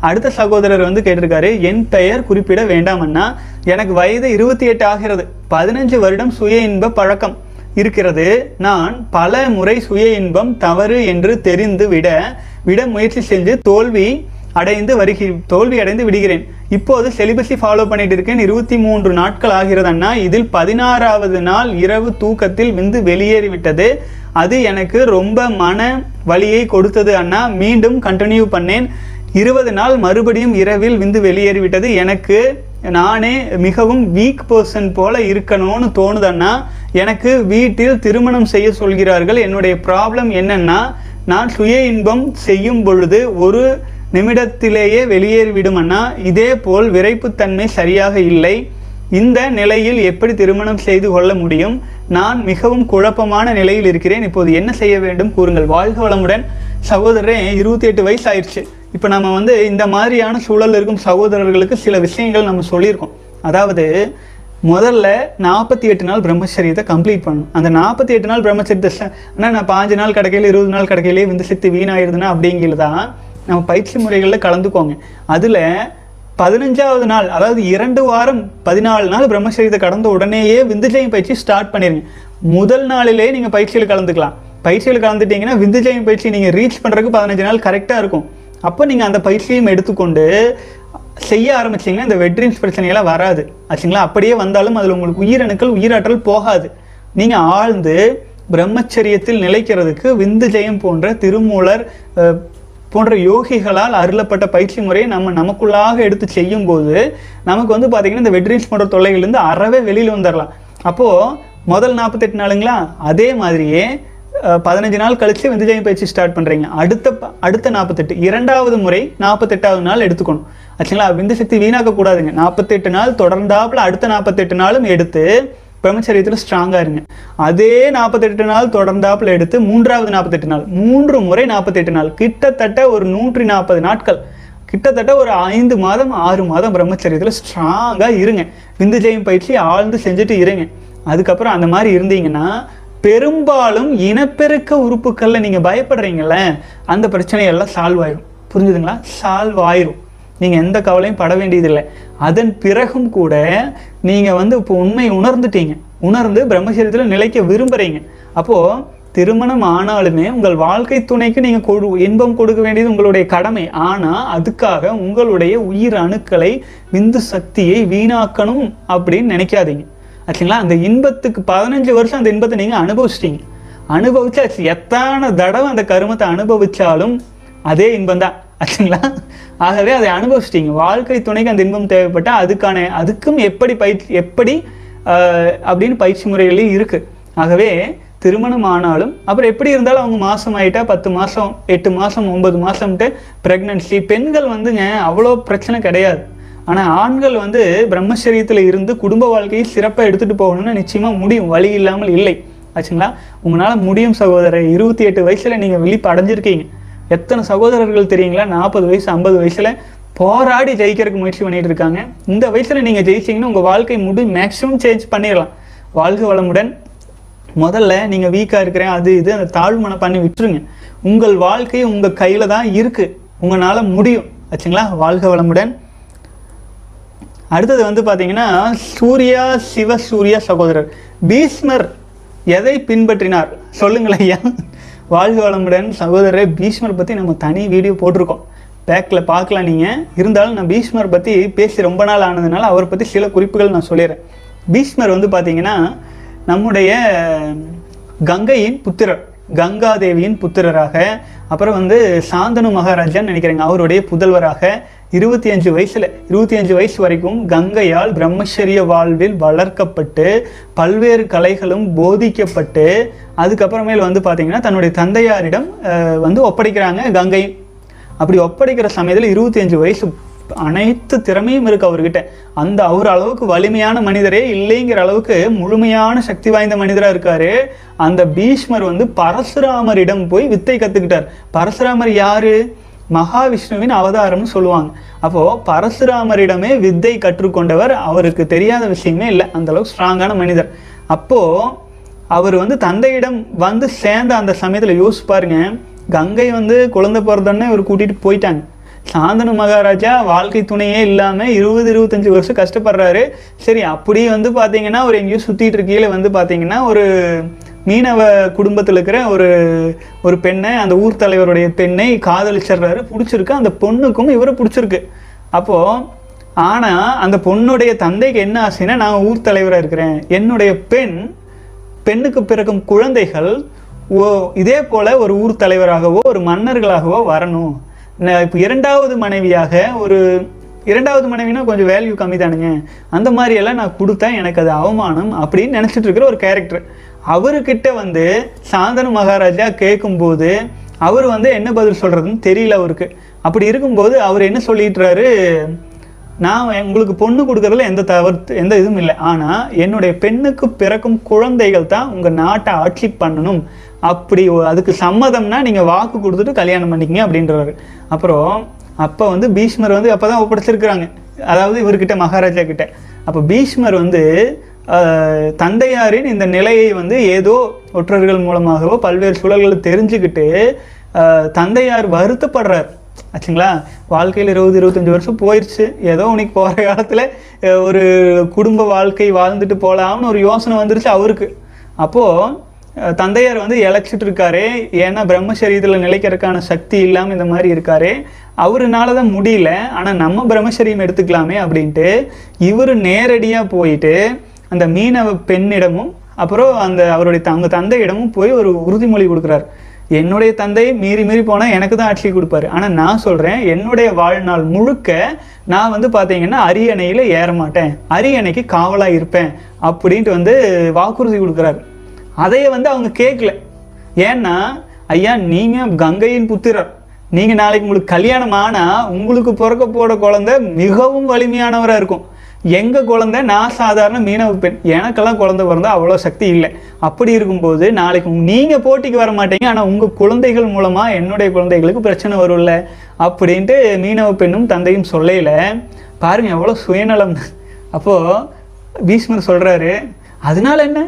அடுத்த சகோதரர் வந்து கேட்டிருக்காரு என் பெயர் குறிப்பிட வேண்டாமன்னா எனக்கு வயது இருபத்தி எட்டு ஆகிறது. பதினஞ்சு வருடம் சுய இன்ப பழக்கம். இருக்கிறது. நான் பல முறை சுய இன்பம் தவறு என்று தெரிந்து விட விட முயற்சி செஞ்சு தோல்வி அடைந்து வருகி தோல்வி அடைந்து விடுகிறேன். இப்போது செலிபஸை ஃபாலோ பண்ணிட்டு இருக்கேன். இருபத்தி மூன்று நாட்கள் ஆகிறது அண்ணா. இதில் பதினாறாவது நாள் இரவு தூக்கத்தில் விந்து வெளியேறிவிட்டது. அது எனக்கு ரொம்ப மன வலியை கொடுத்தது அண்ணா. மீண்டும் கண்டினியூ பண்ணேன். இருபது நாள் மறுபடியும் இரவில் விந்து வெளியேறிவிட்டது. எனக்கு நானே மிகவும் வீக் பர்சன் போல இருக்கணும்னு தோணுதன்னா எனக்கு வீட்டில் திருமணம் செய்ய சொல்கிறார்கள். என்னுடைய ப்ராப்ளம் என்னன்னா நான் சுய இன்பம் செய்யும் பொழுது ஒரு நிமிடத்திலேயே வெளியேறிவிடுமன்னா இதே போல் விரைப்புத்தன்மை சரியாக இல்லை. இந்த நிலையில் எப்படி திருமணம் செய்து கொள்ள முடியும்? நான் மிகவும் குழப்பமான நிலையில் இருக்கிறேன். இப்போது என்ன செய்ய வேண்டும்? கூறுங்கள். வாழ்க வளமுடன். சகோதரன் இருபத்தி எட்டு வயசு ஆயிடுச்சு இப்போ நம்ம வந்து இந்த மாதிரியான சூழல் இருக்கும் சகோதரர்களுக்கு சில விஷயங்கள் நம்ம சொல்லியிருக்கோம். அதாவது முதல்ல நாற்பத்தி எட்டு நாள் பிரம்மச்சரியத்தை கம்ப்ளீட் பண்ணணும். அந்த நாற்பத்தி எட்டு நாள் பிரம்மச்சரியத்தை ஆனால் நான் பாஞ்சு நாள் கிடைக்கையில் இருபது நாள் கிடைக்கையிலே வந்து சித்து வீணாயிருதுன்னா அப்படிங்கிறது தான் நம்ம பயிற்சி முறைகளில் கலந்துக்கோங்க. அதில் பதினஞ்சாவது நாள் அதாவது இரண்டு வாரம் பதினாலு நாள் பிரம்மச்சரியத்தை கடந்த உடனேயே விந்துஜயம் பயிற்சி ஸ்டார்ட் பண்ணிடுங்க முதல் நாளிலே நீங்கள் பயிற்சியில் கலந்துக்கலாம். பயிற்சியில் கலந்துட்டீங்கன்னா விந்துஜயம் பயிற்சி நீங்கள் ரீச் பண்ணுறதுக்கு பதினஞ்சு நாள் கரெக்டாக இருக்கும். அப்போ நீங்கள் அந்த பயிற்சியும் எடுத்துக்கொண்டு செய்ய ஆரம்பிச்சீங்கன்னா இந்த வெட்ரீம்ஸ் பிரச்சனைகளாக வராது. ஆச்சுங்களா? அப்படியே வந்தாலும் அதில் உங்களுக்கு உயிரணுக்கள் உயிராற்றல் போகாது. நீங்கள் ஆழ்ந்து பிரம்மச்சரியத்தில் நிலைக்கிறதுக்கு விந்து ஜெயம் போன்ற திருமூலர் போன்ற யோகிகளால் அருளப்பட்ட பயிற்சி முறையை நம்ம நமக்குள்ளாக எடுத்து செய்யும் போது நமக்கு வந்து பார்த்தீங்கன்னா இந்த வெட்ரீம்ஸ் போன்ற தொல்லைகள்லேருந்து அறவே வெளியில் வந்துடலாம் அப்போது முதல் நாற்பத்தெட்டு நாளுங்களா? அதே மாதிரியே பதினஞ்சு நாள் கழித்து விந்துஜயம் பயிற்சி ஸ்டார்ட் பண்ணுறீங்க அடுத்த அடுத்த நாற்பத்தெட்டு இரண்டாவது முறை நாற்பத்தெட்டாவது நாள் எடுத்துக்கணும். ஆச்சுங்களா? விந்து சக்தி வீணாக்கக்கூடாதுங்க. நாற்பத்தெட்டு நாள் தொடர்ந்தாப்பில் அடுத்த நாற்பத்தெட்டு நாளும் எடுத்து பிரம்மச்சரியத்தில் ஸ்ட்ராங்காக இருங்க. அதே நாற்பத்தெட்டு நாள் தொடர்ந்தாப்பில் எடுத்து மூன்றாவது நாற்பத்தெட்டு நாள் மூன்று முறை நாற்பத்தெட்டு நாள் கிட்டத்தட்ட ஒரு நூற்றி நாற்பது நாட்கள் கிட்டத்தட்ட ஒரு ஐந்து மாதம் ஆறு மாதம் பிரம்மச்சரியத்தில் ஸ்ட்ராங்காக இருங்க. விந்து ஜெயம் பயிற்சி ஆழ்ந்து செஞ்சுட்டு இருங்க. அதுக்கப்புறம் அந்த மாதிரி இருந்தீங்கன்னா பெரும்பாலும் இனப்பெருக்க உறுப்புகளில் நீங்கள் பயப்படுறீங்கள அந்த பிரச்சனையெல்லாம் சால்வ் ஆயிடும் புரிஞ்சுதுங்களா? சால்வ் ஆயிரும். நீங்கள் எந்த கவலையும் பட வேண்டியதில்லை. அதன் பிறகும் கூட நீங்கள் வந்து இப்போ உண்மை உணர்ந்துட்டீங்க. உணர்ந்து பிரம்மசரியத்தில் நிலைக்க விரும்புறீங்க. அப்போது திருமணம் ஆனாலுமே உங்கள் வாழ்க்கை துணைக்கு நீங்கள் கொடு இன்பம் கொடுக்க வேண்டியது உங்களுடைய கடமை. ஆனால் அதுக்காக உங்களுடைய உயிர் அணுக்களை விந்து சக்தியை வீணாக்கணும் அப்படின்னு நினைக்காதீங்க. ஆச்சுங்களா? அந்த இன்பத்துக்கு பதினஞ்சு வருஷம் அந்த இன்பத்தை நீங்கள் அனுபவிச்சிட்டீங்க. அனுபவிச்சாச்சு எத்தனை தடவை அந்த கருமத்தை அனுபவிச்சாலும் அதே இன்பம் தான் ஆச்சுங்களா? ஆகவே அதை அனுபவிச்சிட்டீங்க. வாழ்க்கை துணைக்கு அந்த இன்பம் தேவைப்பட்டால் அதுக்கான அதுக்கும் எப்படி பயிற்சி எப்படி ஆஹ், அப்படின்னு பயிற்சி முறைகளையும் இருக்கு. ஆகவே திருமணம் ஆனாலும் அப்புறம் எப்படி இருந்தாலும் அவங்க மாதம் ஆயிட்டா பத்து மாதம் எட்டு மாதம் ஒன்பது மாதம்ட்டு ப்ரெக்னென்சி பெண்கள் வந்துங்க அவ்வளோ பிரச்சனை கிடையாது. ஆனால் ஆண்கள் வந்து பிரம்மச்சரியத்தில் இருந்து குடும்ப வாழ்க்கையை சிறப்பாக எடுத்துகிட்டு போகணும்னு நிச்சயமாக முடியும். வழி இல்லாமல் இல்லை. ஆச்சுங்களா? உங்களால் முடியும் சகோதரர். இருபத்தி எட்டு வயசில் நீங்கள் விழிப்பு அடைஞ்சிருக்கீங்க. எத்தனை சகோதரர்கள் தெரியுங்களா? நாற்பது வயசு ஐம்பது வயசில் போராடி ஜெயிக்கிறதுக்கு முயற்சி பண்ணிகிட்டு இருக்காங்க. இந்த வயசில் நீங்கள் ஜெயிச்சிங்கன்னா உங்கள் வாழ்க்கை முடி மேக்ஸிமம் சேஞ்ச் பண்ணிடலாம். வாழ்க வளமுடன். முதல்ல நீங்கள் வீக்காக இருக்கிறேன் அது இது அந்த தாழ்மனை பண்ணி விட்டுருங்க. உங்கள் வாழ்க்கை உங்கள் கையில் தான் இருக்குது உங்களால் முடியும். ஆச்சுங்களா? வாழ்க வளமுடன். அடுத்தது வந்து பார்த்தீங்கன்னா சூர்யா சிவ சூர்யா சகோதரர். பீஷ்மர் எதை பின்பற்றினார்? சொல்லுங்களேன் ஐயா. வாழ்க வளமுடன் சகோதரர் பீஷ்மர் பற்றி நம்ம தனி வீடியோ போட்டிருக்கோம். பேக்கில் பார்க்கலாம் நீங்கள் இருந்தாலும் நான் பீஷ்மர் பற்றி பேசி ரொம்ப நாள் ஆனதுனால அவரை பற்றி சில குறிப்புகள் நான் சொல்லிடுறேன். பீஷ்மர் வந்து பார்த்தீங்கன்னா நம்முடைய கங்கையின் புத்திரர் கங்காதேவியின் புத்திரராக அப்புறம் வந்து சாந்தனு மகாராஜான்னு நினைக்கிறேங்க அவருடைய புதல்வராக இருபத்தி அஞ்சு வயசுல இருபத்தி அஞ்சு வயசு வரைக்கும் கங்கையால் பிரம்மச்சரிய வாழ்வில் வளர்க்கப்பட்டு பல்வேறு கலைகளும் போதிக்கப்பட்டு அதுக்கப்புறமேல் வந்து பார்த்தீங்கன்னா தன்னுடைய தந்தையாரிடம் வந்து ஒப்படைக்கிறாங்க கங்கை. அப்படி ஒப்படைக்கிற சமயத்தில் இருபத்தி அஞ்சு வயசு அனைத்து திறமையும் இருக்கு அவர்கிட்ட. அந்த அவர் அளவுக்கு வலிமையான மனிதரே இல்லைங்கிற அளவுக்கு முழுமையான சக்தி வாய்ந்த மனிதராக இருக்காரு. அந்த பீஷ்மர் வந்து பரசுராமரிடம் போய் வித்தை கத்துக்கிட்டார். பரசுராமர் யாரு? மகாவிஷ்ணுவின் அவதாரம்னு சொல்லுவாங்க. அப்போது பரசுராமரிடமே வித்தை கற்றுக்கொண்டவர் அவருக்கு தெரியாத விஷயமே இல்லை. அந்தளவுக்கு ஸ்ட்ராங்கான மனிதர். அப்போது அவர் வந்து தந்தையிடம் வந்து சேர்ந்த அந்த சமயத்தில் யோசிச்சு பாருங்க. கங்கை வந்து குழந்தை பிறந்தோடனே இவர் கூட்டிகிட்டு போயிட்டாங்க. சாந்தனு மகாராஜா வாழ்க்கை துணையே இல்லாமல் இருபது இருபத்தஞ்சு வருஷம் கஷ்டப்படுறாரு. சரி அப்படி வந்து பார்த்தீங்கன்னா ஒரு எங்கேயோ சுற்றிட்டு இருக்கையில் வந்து பார்த்தீங்கன்னா ஒரு மீனவ குடும்பத்தில் இருக்கிற ஒரு ஒரு பெண்ணை அந்த ஊர் தலைவருடைய பெண்ணை காதலிச்சிடுறாரு. பிடிச்சிருக்கு. அந்த பொண்ணுக்கும் இவரை பிடிச்சிருக்கு. அப்போது ஆனால் அந்த பொண்ணுடைய தந்தைக்கு என்ன ஆசைன்னா நான் ஊர் தலைவராக இருக்கிறேன். என்னுடைய பெண் பெண்ணுக்கு பிறக்கும் குழந்தைகள் ஓ இதே போல் ஒரு ஊர் தலைவராகவோ ஒரு மன்னர்களாகவோ வரணும். நான் இப்போ இரண்டாவது மனைவியாக ஒரு இரண்டாவது மனைவினா கொஞ்சம் வேல்யூ கம்மி தானுங்க அந்த மாதிரியெல்லாம் நான் கொடுத்தேன் எனக்கு அது அவமானம் அப்படின்னு நினச்சிட்டு இருக்கிற ஒரு கேரக்டர் அவர்கிட்ட வந்து சாந்தனு மகாராஜா கேட்கும்போது அவர் வந்து என்ன பதில் சொல்கிறதுன்னு தெரியல அவருக்கு. அப்படி இருக்கும்போது அவர் என்ன சொல்லிட்டுறாரு? நான் உங்களுக்கு பொண்ணு கொடுக்குறதுல எந்த தவறு எந்த இதுவும் இல்லை. ஆனால் என்னுடைய பெண்ணுக்கு பிறக்கும் குழந்தைகள் தான் உங்கள் நாட்டை ஆட்சி பண்ணணும். அப்படி அதுக்கு சம்மதம்னா நீங்கள் வாக்கு கொடுத்துட்டு கல்யாணம் பண்ணிக்கங்க அப்படின்றாரு. அப்புறம் அப்போ வந்து பீஷ்மர் வந்து அப்போ தான் ஒப்படைச்சிருக்கிறாங்க. அதாவது இவர்கிட்ட மகாராஜா கிட்ட. அப்போ பீஷ்மர் வந்து தந்தையாரின் இந்த நிலையை வந்து ஏதோ ஒற்றர்கள் மூலமாகவோ பல்வேறு சூழல்களை தெரிஞ்சுக்கிட்டு தந்தையார் வருத்தப்படுறார். ஆச்சுங்களா? வாழ்க்கையில் இருபது இருபத்தஞ்சி வருஷம் போயிடுச்சு ஏதோ உனக்கு போகிற காலத்தில் ஒரு குடும்ப வாழ்க்கை வாழ்ந்துட்டு போகலாம்னு ஒரு யோசனை வந்துருச்சு அவருக்கு. அப்போது தந்தையார் வந்து இழைச்சிட்டு இருக்காரு. ஏன்னா பிரம்மசரீரத்தில் நிலைக்கிறதுக்கான சக்தி இல்லாமல் இந்த மாதிரி இருக்காரு. அவருனால தான் முடியல. ஆனால் நம்ம பிரம்மசரியம் எடுத்துக்கலாமே அப்படின்ட்டு இவர் நேரடியாக போயிட்டு அந்த மீனவ பெண்ணிடமும் அப்புறம் அந்த அவருடைய அவங்க தந்தையிடமும் போய் ஒரு உறுதிமொழி கொடுக்குறாரு. என்னுடைய தந்தை மீறி மீறி போனால் எனக்கு தான் ஆட்சி கொடுப்பாரு. ஆனால் நான் சொல்கிறேன் என்னுடைய வாழ்நாள் முழுக்க நான் வந்து பார்த்தீங்கன்னா அரியணையில் ஏற மாட்டேன். அரியணைக்கு காவலாக இருப்பேன் அப்படின்ட்டு வந்து வாக்குறுதி கொடுக்குறாரு. அதையே வந்து அவங்க கேட்கல ஏன்னா ஐயா நீங்கள் கங்கையின் புத்திரர். நீங்கள் நாளைக்கு உங்களுக்கு கல்யாணம் ஆனால் உங்களுக்கு பிறக்க போகிற குழந்தை மிகவும் வலிமையானவராக இருக்கும். எங்கள் குழந்தை? நான் சாதாரண மீனவ பெண். எனக்கெல்லாம் குழந்தை பிறந்தா அவ்வளோ சக்தி இல்லை. அப்படி இருக்கும்போது நாளைக்கு நீங்கள் போட்டிக்கு வர மாட்டீங்க. ஆனால் உங்கள் குழந்தைகள் மூலமாக என்னுடைய குழந்தைகளுக்கு பிரச்சனை வரும்ல. அப்படின்ட்டு மீனவ பெண்ணும் தந்தையும் சொல்லையில பாருங்கள் எவ்வளோ சுயநலம். அப்போது பீஷ்மர் சொல்கிறாரு அதனால என்ன?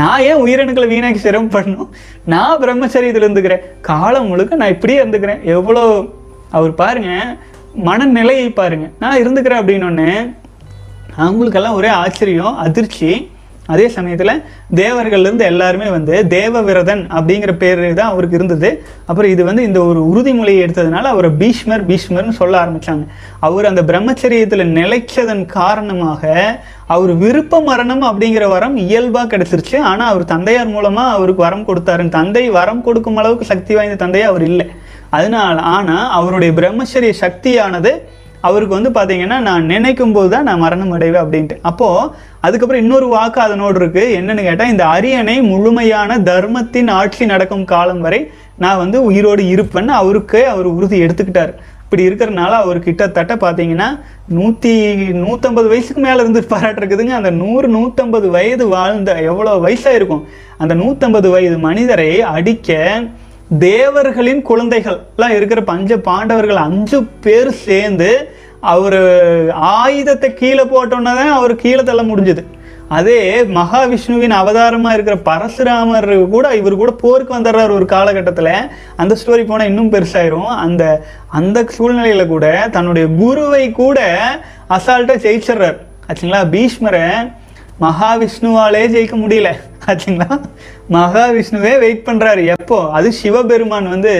நான் ஏன் உயிரணுக்களை வீணாக்கி சிரமம் பண்ணும் நான் பிரம்மச்சரியத்தில் இருந்துக்கிறேன். காலம் முழுக்க நான் இப்படியே இருந்துக்கிறேன். எவ்வளோ அவர் பாருங்க மனநிலையை பாருங்க. நான் இருந்துக்கிறேன் அப்படின்னொன்னே அவங்களுக்கெல்லாம் ஒரே ஆச்சரியம் அதிர்ச்சி. அதே சமயத்தில் தேவர்கள்லேருந்து எல்லாருமே வந்து தேவவிரதன் அப்படிங்கிற பேர் தான் அவருக்கு இருந்தது. அப்புறம் இது வந்து இந்த ஒரு உறுதிமொழியை எடுத்ததுனால அவரை பீஷ்மர் பீஷ்மர்னு சொல்ல ஆரம்பிச்சாங்க. அவர் அந்த பிரம்மச்சரியத்தில் நிலைச்சதன் காரணமாக அவர் விருப்ப மரணம் அப்படிங்கிற வரம் இயல்பாக கிடைச்சிருச்சு. ஆனால் அவர் தந்தையார் மூலமாக அவருக்கு வரம் கொடுத்தாரு தந்தை வரம் கொடுக்கும் அளவுக்கு சக்தி வாய்ந்த தந்தையா அவர் இல்லை. அதனால் ஆனால் அவருடைய பிரம்மச்சரிய சக்தியானது அவருக்கு வந்து பார்த்தீங்கன்னா நான் நினைக்கும் போது தான் நான் மரணம் அடைவேன் அப்படின்ட்டு. அப்போது அதுக்கப்புறம் இன்னொரு வாக்கு அதனோடு இருக்குது என்னன்னு கேட்டால் இந்த அரியணை முழுமையான தர்மத்தின் ஆட்சி நடக்கும் காலம் வரை நான் வந்து உயிரோடு இருப்பேன்னு அவருக்கே அவர் உறுதி எடுத்துக்கிட்டார். இப்படி இருக்கிறனால அவர் கிட்டத்தட்ட பார்த்தீங்கன்னா நூற்றி நூற்றம்பது வயசுக்கு மேலே இருந்து பாராட்டிருக்குதுங்க அந்த நூறு நூற்றம்பது வயது வாழ்ந்த எவ்வளோ வயசாக இருக்கும் அந்த நூற்றம்பது வயது மனிதரை அடிக்க தேவர்களின் குழந்தைகள்லாம் இருக்கிற பஞ்ச பாண்டவர்கள் அஞ்சு பேர் சேர்ந்து அவர் ஆயுதத்தை கீழே போட்டோன்னே தான் அவர் கீழே தள்ள முடிஞ்சுது. அதே மகாவிஷ்ணுவின் அவதாரமாக இருக்கிற பரசுராமர் கூட இவர் கூட போருக்கு வந்துடுறாரு ஒரு காலகட்டத்தில். அந்த ஸ்டோரி போனால் இன்னும் பெருசாயிரும். அந்த அந்த சூழ்நிலையில் கூட தன்னுடைய குருவை கூட அசால்ட்டாக ஜெயிச்சிடுறாரு. ஆச்சுங்களா? பீஷ்மரை மகாவிஷ்ணுவாலே ஜெயிக்க முடியல ஆச்சுங்களா மகாவிஷ்ணுவே வெயிட் பண்ணுறாரு எப்போ? அது சிவபெருமான் வந்து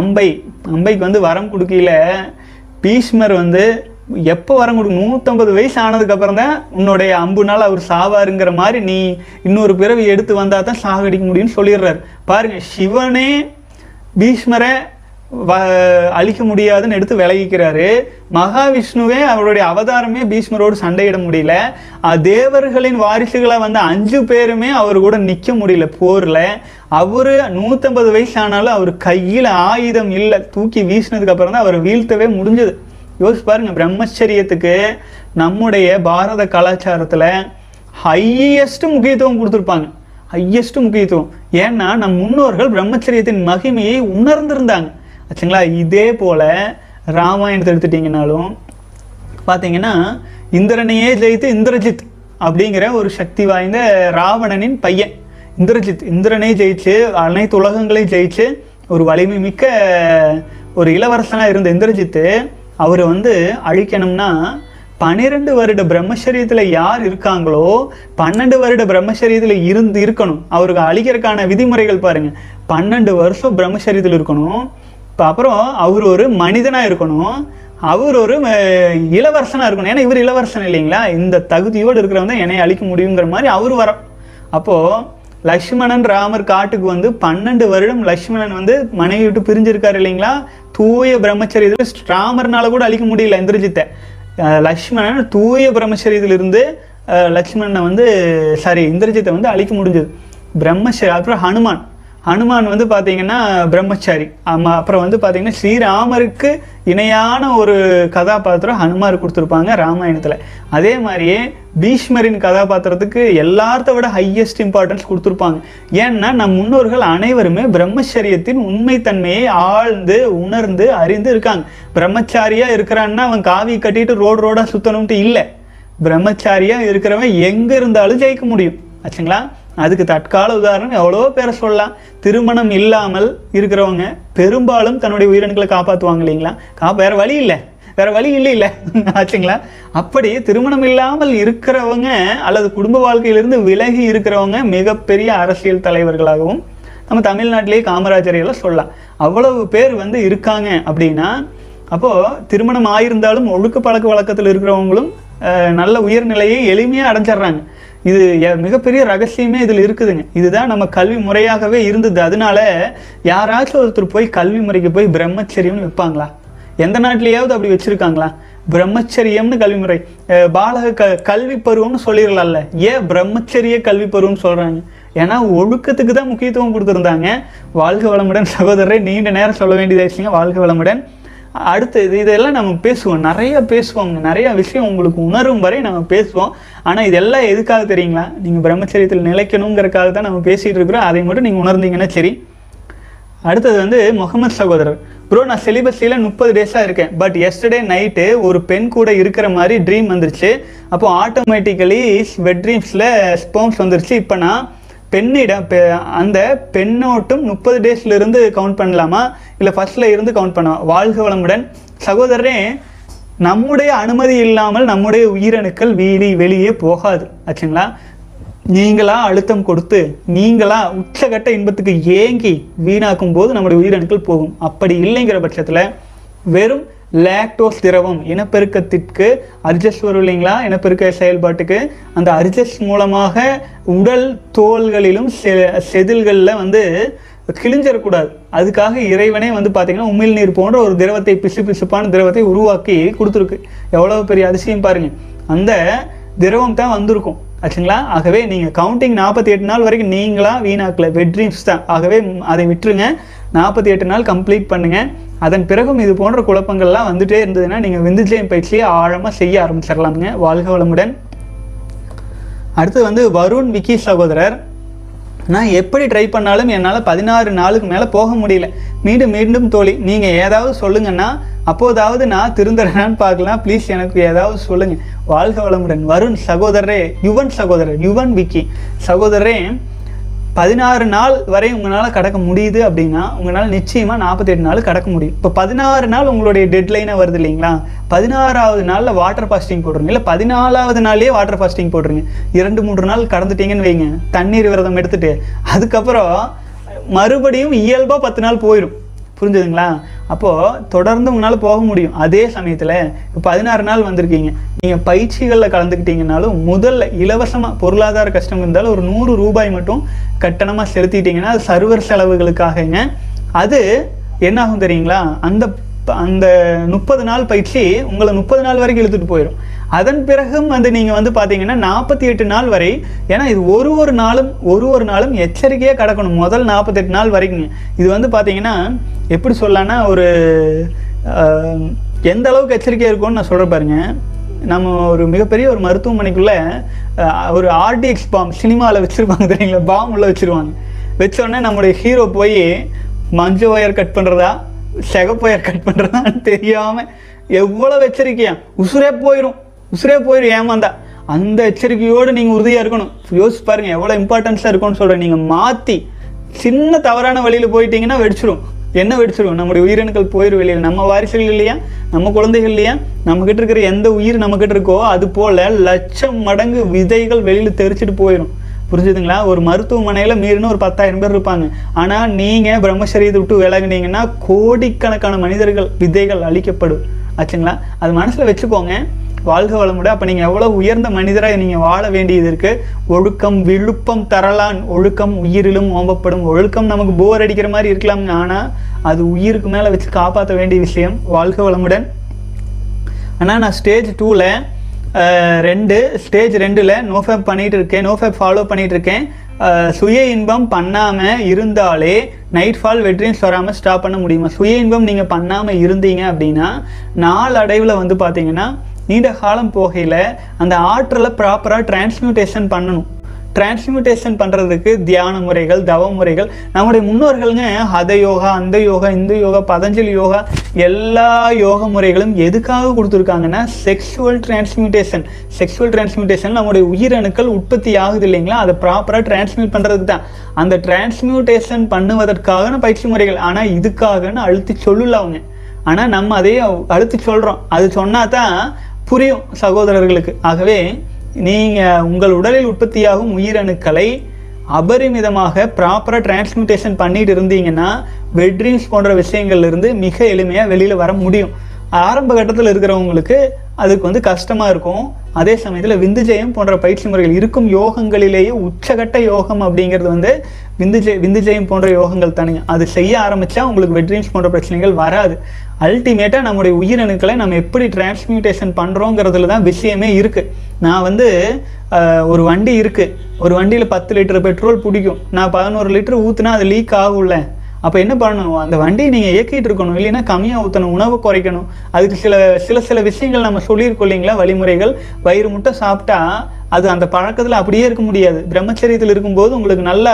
அம்பை அம்பைக்கு வந்து வரம் கொடுக்கல பீஷ்மர் வந்து எப்போ வரம் கொடுக்கும் நூற்றம்பது வயசு ஆனதுக்கப்புறம் தான் உன்னுடைய அம்புனால் அவர் சாவாருங்கிற மாதிரி நீ இன்னொரு பிறவி எடுத்து வந்தால் தான் சாகடிக்க முடியும்னு சொல்லிடுறாரு. பாருங்கள் சிவனே பீஷ்மரை அழிக்க முடியாதுன்னு எடுத்து விலகிக்கிறாரு மகாவிஷ்ணுவே அவருடைய அவதாரமே பீஷ்மரோடு சண்டையிட முடியல. தேவர்களின் வாரிசுகளை வந்த அஞ்சு பேருமே அவர் கூட நிற்க முடியல போரில். அவர் நூற்றம்பது வயசு ஆனாலும் அவர் கையில் ஆயுதம் இல்லை. தூக்கி வீசினதுக்கு அப்புறம் தான் அவர் வீழ்த்தவே முடிஞ்சது. யோசிச்சு பாருங்க பிரம்மச்சரியத்துக்கு நம்முடைய பாரத கலாச்சாரத்தில் ஹையஸ்ட் முக்கியத்துவம் கொடுத்துருப்பாங்க. ஹையஸ்ட் முக்கியத்துவம். ஏன்னா நம் முன்னோர்கள் பிரம்மச்சரியத்தின் மகிமையை உணர்ந்திருந்தாங்க. ஆச்சுங்களா? இதே போல் ராமாயணத்தை எடுத்துட்டிங்கனாலும் பார்த்தீங்கன்னா இந்திரனையே ஜெயித்து இந்திரஜித் அப்படிங்கிற ஒரு சக்தி வாய்ந்த ராவணனின் பையன். இந்திரஜித் இந்திரனை ஜெயிச்சு அனைத்து உலகங்களையும் ஜெயிச்சு ஒரு வலிமை மிக்க ஒரு இளவரசனாக இருந்த இந்திரஜித்து அவரை வந்து அழிக்கணும்னா பன்னிரெண்டு வருட பிரம்மச்சரியத்தில் யார் இருக்காங்களோ பன்னெண்டு வருட பிரம்மச்சரியத்தில் இருந்து இருக்கணும். அவருக்கு அழிக்கிறதுக்கான விதிமுறைகள் பாருங்கள் பன்னெண்டு வருஷம் பிரம்மச்சரியத்தில் இருக்கணும். இப்போ அப்புறம் அவர் ஒரு மனிதனாக இருக்கணும். அவர் ஒரு இளவரசனாக இருக்கணும். ஏன்னா இவர் இளவரசன் இல்லைங்களா? இந்த தகுதியோடு இருக்கிறவங்க தான் என்னை அழிக்க முடியுங்கிற மாதிரி அவர் வர அப்போது லக்ஷ்மணன் ராமர் காட்டுக்கு வந்து பன்னெண்டு வருடம் லக்ஷ்மணன் வந்து மனைவி விட்டு பிரிஞ்சிருக்காரு இல்லைங்களா? தூய பிரம்மச்சரியத்தில் ராமர்னால கூட அழிக்க முடியல இந்திரஜித்தை. லக்ஷ்மணன் தூய பிரம்மச்சரியத்திலிருந்து லக்ஷ்மணனை வந்து சாரி இந்திரஜித்தை வந்து அழிக்க முடிஞ்சது. பிரம்மச்சரி அப்புறம் ஹனுமான். ஹனுமான் வந்து பார்த்தீங்கன்னா பிரம்மச்சாரி. ஆமாம் அப்புறம் வந்து பார்த்தீங்கன்னா ஸ்ரீராமருக்கு இணையான ஒரு கதாபாத்திரம் ஹனுமார் கொடுத்துருப்பாங்க ராமாயணத்தில். அதே மாதிரியே பீஷ்மரின் கதாபாத்திரத்துக்கு எல்லாத்த விட ஹையஸ்ட் இம்பார்ட்டன்ஸ் கொடுத்துருப்பாங்க. ஏன்னா நம் முன்னோர்கள் அனைவருமே பிரம்மச்சரியத்தின் உண்மைத்தன்மையை ஆழ்ந்து உணர்ந்து அறிந்து இருக்காங்க. பிரம்மச்சாரியாக இருக்கிறான்னா அவன் காவி கட்டிட்டு ரோடு ரோடாக சுத்தணும்ட்டு இல்லை. பிரம்மச்சாரியாக இருக்கிறவன் எங்கே இருந்தாலும் ஜெயிக்க முடியும். ஆச்சுங்களா? அதுக்கு தற்கால உதாரணம் எவ்வளோ பேரை சொல்லலாம். திருமணம் இல்லாமல் இருக்கிறவங்க பெரும்பாலும் தன்னுடைய உயிரணுக்களை காப்பாற்றுவாங்க இல்லைங்களா? கா வேறு வழி இல்லை. வேற வழி இல்லை இல்லை. ஆச்சுங்களா? அப்படி திருமணம் இல்லாமல் இருக்கிறவங்க அல்லது குடும்ப வாழ்க்கையிலிருந்து விலகி இருக்கிறவங்க மிகப்பெரிய அரசியல் தலைவர்களாகவும் நம்ம தமிழ்நாட்டிலேயே காமராஜர் எல்லாம் சொல்லலாம். அவ்வளவு பேர் வந்து இருக்காங்க அப்படின்னா அப்போது திருமணம் ஆயிருந்தாலும் ஒழுக்க பழக்க வழக்கத்தில் இருக்கிறவங்களும் நல்ல உயர்நிலையை எளிமையாக அடைஞ்சிடுறாங்க. இது எ- மிகப்பெரிய ரகசியமே இதில் இருக்குதுங்க. இதுதான் நம்ம கல்வி முறையாகவே இருந்தது. அதனால யாராச்சும் ஒருத்தர் போய் கல்வி முறைக்கு போய் பிரம்மச்சரியம்னு வைப்பாங்களா? எந்த நாட்டிலேயாவது அப்படி வச்சுருக்காங்களா? பிரம்மச்சரியம்னு கல்வி முறை. பாலக க கல்வி பருவம்னு சொல்லிடலாம்ல. ஏன் பிரம்மச்சரிய கல்வி பருவம்னு சொல்கிறாங்க ஏன்னா ஒழுக்கத்துக்கு தான் முக்கியத்துவம் கொடுத்துருந்தாங்க. வாழ்க வளமுடன் சகோதரரை நீண்ட நேரம் சொல்ல வேண்டியதாச்சுங்க வாழ்க வளமுடன். அடுத்து இது இதெல்லாம் நம்ம பேசுவோம். நிறைய பேசுவோம். நிறைய விஷயம் உங்களுக்கு உணரும் வரை நம்ம பேசுவோம். ஆனால் இதெல்லாம் எதுக்காக தெரியுங்களா? நீங்கள் பிரம்மச்சரியத்தில் நிலைக்கணுங்கிறக்காக தான் நம்ம பேசிகிட்டு இருக்கிறோம். அதை மட்டும் நீங்கள் உணர்ந்தீங்கன்னா சரி. அடுத்தது வந்து முகமது சகோதரர். ப்ரோ நான் செலிபஸில் முப்பது டேஸாக இருக்கேன். பட் எஸ்டர்டே நைட்டு ஒரு பெண் கூட இருக்கிற மாதிரி ட்ரீம் வந்துருச்சு. அப்போது ஆட்டோமேட்டிக்கலி வெட் ட்ரீம்ஸில் ஸ்போம்ஸ் வந்துருச்சு. இப்போ நான் பெண்ணிடம் பெ- அந்த பெண்ணோட்டும் முப்பது டேஸ்ல இருந்து கவுண்ட் பண்ணலாமா? இல்லை ஃபர்ஸ்ட்ல இருந்து கவுண்ட் பண்ணலாம் வாழ்க வளமுடன். சகோதரரே நம்முடைய அனுமதி இல்லாமல் நம்முடைய உயிரணுக்கள் வீடி வெளியே போகாது. ஆச்சுங்களா? நீங்களா அழுத்தம் கொடுத்து நீங்களா உச்சகட்ட இன்பத்துக்கு ஏங்கி வீணாக்கும் போது நம்முடைய உயிரணுக்கள் போகும். அப்படி இல்லைங்கிற பட்சத்தில் வெறும் லேக்டோஸ் திரவம் இனப்பெருக்கத்திற்கு அர்ஜஸ்ட் வரும் இல்லைங்களா? இனப்பெருக்க செயல்பாட்டுக்கு. அந்த அர்ஜஸ்ட் மூலமாக உடல் தோள்களிலும் செ- செதில்களில் வந்து கிழிஞ்சிடக்கூடாது அதுக்காக இறைவனே வந்து பார்த்தீங்கன்னா உமிழ் நீர் போன்ற ஒரு திரவத்தை பிசு பிசுப்பான திரவத்தை உருவாக்கி கொடுத்துருக்கு. எவ்வளோ பெரிய அதிசயம் பாருங்க. அந்த திரவம் தான் வந்திருக்கும். ஆச்சுங்களா? ஆகவே நீங்கள் கவுண்டிங் நாற்பத்தி எட்டு நாள் வரைக்கும் நீங்களாக வீணாக்கல. வெட் ட்ரீம்ஸ் தான். ஆகவே அதை விட்டுருங்க. நாற்பத்தி எட்டு நாள் கம்ப்ளீட் பண்ணுங்கள் அதன் பிறகும் இது போன்ற குழப்பங்கள்லாம் வந்துட்டே இருந்ததுன்னா நீங்கள் விந்துஜயம் பயிற்சியை ஆழமாக செய்ய ஆரம்பிச்சிடலாமுங்க. வாழ்க வளமுடன். அடுத்து வந்து வருண் விக்கி சகோதரர். நான் எப்படி ட்ரை பண்ணாலும் என்னால் பதினாறு நாளுக்கு மேலே போக முடியல. மீண்டும் மீண்டும் தோழி நீங்கள் ஏதாவது சொல்லுங்கன்னா அப்போதாவது நான் திருந்துறேன்னு பார்க்கலாம். ப்ளீஸ் எனக்கு ஏதாவது சொல்லுங்கள் வாழ்க வளமுடன். வருண் சகோதரரே யுவன் சகோதரர் யுவன் விக்கி சகோதரரே பதினாறு நாள் வரை உங்களால் கடக்க முடியுது அப்படின்னா உங்களால் நிச்சயமாக நாற்பத்தெட்டு நாள் கடக்க முடியும். இப்போ பதினாறு நாள் உங்களுடைய டெட்லைனாக வருது இல்லைங்களா? பதினாறாவது நாளில் வாட்டர் ஃபாஸ்டிங் போடுறீங்க. இல்லை பதினாலாவது நாள்லயே வாட்டர் ஃபாஸ்டிங் போடுறீங்க. இரண்டு மூன்று நாள் கடந்துட்டீங்கன்னு வைங்க. தண்ணீர் விரதம் எடுத்துகிட்டு அதுக்கப்புறம் மறுபடியும் இயல்பாக பத்து நாள் போயிடும் புரிஞ்சுதுங்களா? அப்போது தொடர்ந்து உங்களால் போக முடியும். அதே சமயத்தில் இப்போ பதினாறு நாள் வந்திருக்கீங்க. நீங்கள் பயிற்சிகளில் கலந்துக்கிட்டீங்கனாலும் முதல்ல இலவசமாக பொருளாதார கஷ்டம் இருந்தாலும் ஒரு நூறு ரூபாய் மட்டும் கட்டணமாக செலுத்திட்டீங்கன்னா அது சர்வர் செலவுகளுக்காகங்க. அது என்ன ஆகும் தெரியுங்களா? அந்த இப்போ அந்த முப்பது நாள் பயிற்சி உங்களை முப்பது நாள் வரைக்கும் இழுத்துட்டு போயிடும் அதன் பிறகும் வந்து நீங்கள் வந்து பார்த்தீங்கன்னா நாற்பத்தி எட்டு நாள் வரை ஏன்னா இது ஒரு ஒரு நாளும் ஒரு ஒரு நாளும் எச்சரிக்கையாக கடக்கணும். முதல் நாற்பத்தெட்டு நாள் வரைக்குங்க இது வந்து பார்த்தீங்கன்னா எப்படி சொல்லலான்னா ஒரு எந்த அளவுக்கு எச்சரிக்கையாக இருக்கும்னு நான் சொல்கிறேன் பாருங்க. நம்ம ஒரு மிகப்பெரிய ஒரு மருத்துவமனைக்குள்ள ஒரு ஆர்டிஎக்ஸ் பாம் சினிமாவில் வச்சுருப்பாங்க தெரியுங்களா? பாம் உள்ள வச்சுருவாங்க. வச்சோடனே நம்முடைய ஹீரோ போய் மஞ்சள் ஒயர் கட் பண்ணுறதா சிகப்பு கட் பண்ணுறதான்னு தெரியாமல் எவ்வளோ எச்சரிக்கையா? உசுரே போயிடும் உசுரே போயிடும் ஏமாந்தா. அந்த எச்சரிக்கையோடு நீங்கள் உறுதியாக இருக்கணும். யோசிச்சு பாருங்க எவ்வளோ இம்பார்ட்டன்ஸாக இருக்கும்னு சொல்கிறேன் நீங்கள் மாற்றி சின்ன தவறான வழியில் போயிட்டீங்கன்னா வெடிச்சிடும் என்ன வெடிச்சிடும் நம்முடைய உயிரணுக்கள் போயிடும் வெளியில். நம்ம வாரிசுகள் இல்லையா? நம்ம குழந்தைகள் இல்லையா? நம்மக்கிட்ட இருக்கிற எந்த உயிர் நம்மக்கிட்ட இருக்கோ அது போல் லட்சம் மடங்கு விதைகள் வெளியில் தெரிச்சிட்டு போயிடும் புரிஞ்சுதுங்களா? ஒரு மருத்துவமனையில் மீறினு ஒரு பத்தாயிரம் பேர் இருப்பாங்க. ஆனால் நீங்கள் பிரம்மசரியத்தை விட்டு விலகுனீங்கன்னா கோடிக்கணக்கான மனிதர்கள் விதைகள் அழிக்கப்படும். ஆச்சுங்களா? அது மனசில் வச்சுக்கோங்க. வாழ்க வளமுட அப்போ நீங்கள் எவ்வளோ உயர்ந்த மனிதராக நீங்கள் வாழ வேண்டியது இருக்குது ஒழுக்கம் விழுப்பம் தரலான். ஒழுக்கம் உயிரிலும் ஓம்பப்படும். ஒழுக்கம் நமக்கு போர் அடிக்கிற மாதிரி இருக்கலாம்ங்க ஆனால் அது உயிருக்கு மேலே வச்சு காப்பாற்ற வேண்டிய விஷயம் வாழ்க வளமுடன். ஆனால் நான் ஸ்டேஜ் டூவில் ரெண்டு ஸ்டேஜ் ரெண்டில் நோஃபேப் பண்ணிகிட்டு இருக்கேன் நோஃபேப் ஃபாலோ பண்ணிகிட்ருக்கேன் இருக்கேன் சுய இன்பம் பண்ணாமல் இருந்தாலே நைட் ஃபால் வெற்றியும் வராமல் ஸ்டாப் பண்ண முடியுமா? சுய இன்பம் நீங்கள் பண்ணாமல் இருந்தீங்க அப்படின்னா நாளடைவில் வந்து பார்த்தீங்கன்னா நீண்ட காலம் போகையில் அந்த ஆற்றலை ப்ராப்பராக டிரான்ஸ்மியூட்டேஷன் பண்ணணும். டிரான்ஸ்மியூட்டேஷன் பண்ணுறதுக்கு தியான முறைகள் தவ முறைகள். நம்முடைய முன்னோர்களுங்க ஹத யோகா அந்த யோகா இந்த யோகா பதஞ்சலி யோகா எல்லா யோக முறைகளும் எதுக்காக கொடுத்துருக்காங்கன்னா செக்ஷுவல் டிரான்ஸ்மியூட்டேஷன் செக்ஷுவல் டிரான்ஸ்மியூட்டேஷன் நம்முடைய உயிரணுக்கள் உற்பத்தி ஆகுது இல்லைங்களா? அதை ப்ராப்பராக டிரான்ஸ்மியூட் பண்ணுறதுக்கு தான். அந்த டிரான்ஸ்மியூட்டேஷன் பண்ணுவதற்கான பயிற்சி முறைகள். ஆனால் இதுக்காகன்னு அழுத்தி சொல்லல அவங்க. ஆனால் நம்ம அதையே அழுத்தி சொல்கிறோம் அது சொன்னா தான் புரியும் சகோதரர்களுக்கு. ஆகவே நீங்கள் உங்கள் உடலில் உற்பத்தியாகும் உயிரணுக்களை அபரிமிதமாக ப்ராப்பராக டிரான்ஸ்மியூட்டேஷன் பண்ணிட்டு இருந்தீங்கன்னா வெட்ரீம்ஸ் போன்ற விஷயங்கள்லேருந்து மிக எளிமையாக வெளியில் வர முடியும். ஆரம்ப கட்டத்தில் இருக்கிறவங்களுக்கு அதுக்கு வந்து கஷ்டமாக இருக்கும். அதே சமயத்தில் விந்துஜெயம் போன்ற பயிற்சி முறைகள் இருக்கும் யோகங்களிலேயே உச்சகட்ட யோகம் அப்படிங்கிறது வந்து விந்துஜெய் விந்துஜெயம் போன்ற யோகங்கள் தானே. அது செய்ய ஆரம்பித்தா உங்களுக்கு வெட்ரீம்ஸ் போன்ற பிரச்சனைகள் வராது. அல்டிமேட்டாக நம்முடைய உயிரணுக்களை நம்ம எப்படி டிரான்ஸ்மியூட்டேஷன் பண்ணுறோங்கிறதுல தான் விஷயமே இருக்குது நான் வந்து ஒரு வண்டி இருக்குது ஒரு வண்டியில் பத்து லிட்டர் பெட்ரோல் பிடிக்கும். நான் பதினோரு லிட்டர் ஊற்றுனா அது லீக் ஆகும்ல. அப்போ என்ன பண்ணணும்? அந்த வண்டியை நீங்கள் இயக்கிட்டு இருக்கணும் இல்லைன்னா கம்மியாக ஊற்றணும் உணவு குறைக்கணும். அதுக்கு சில சில சில விஷயங்கள் நம்ம சொல்லியிருக்கோம் இல்லைங்களா? வழிமுறைகள். வயிறு முட்டை சாப்பிட்டா அது அந்த பழக்கத்தில் அப்படியே இருக்க முடியாது. பிரம்மச்சரியத்தில் இருக்கும்போது உங்களுக்கு நல்ல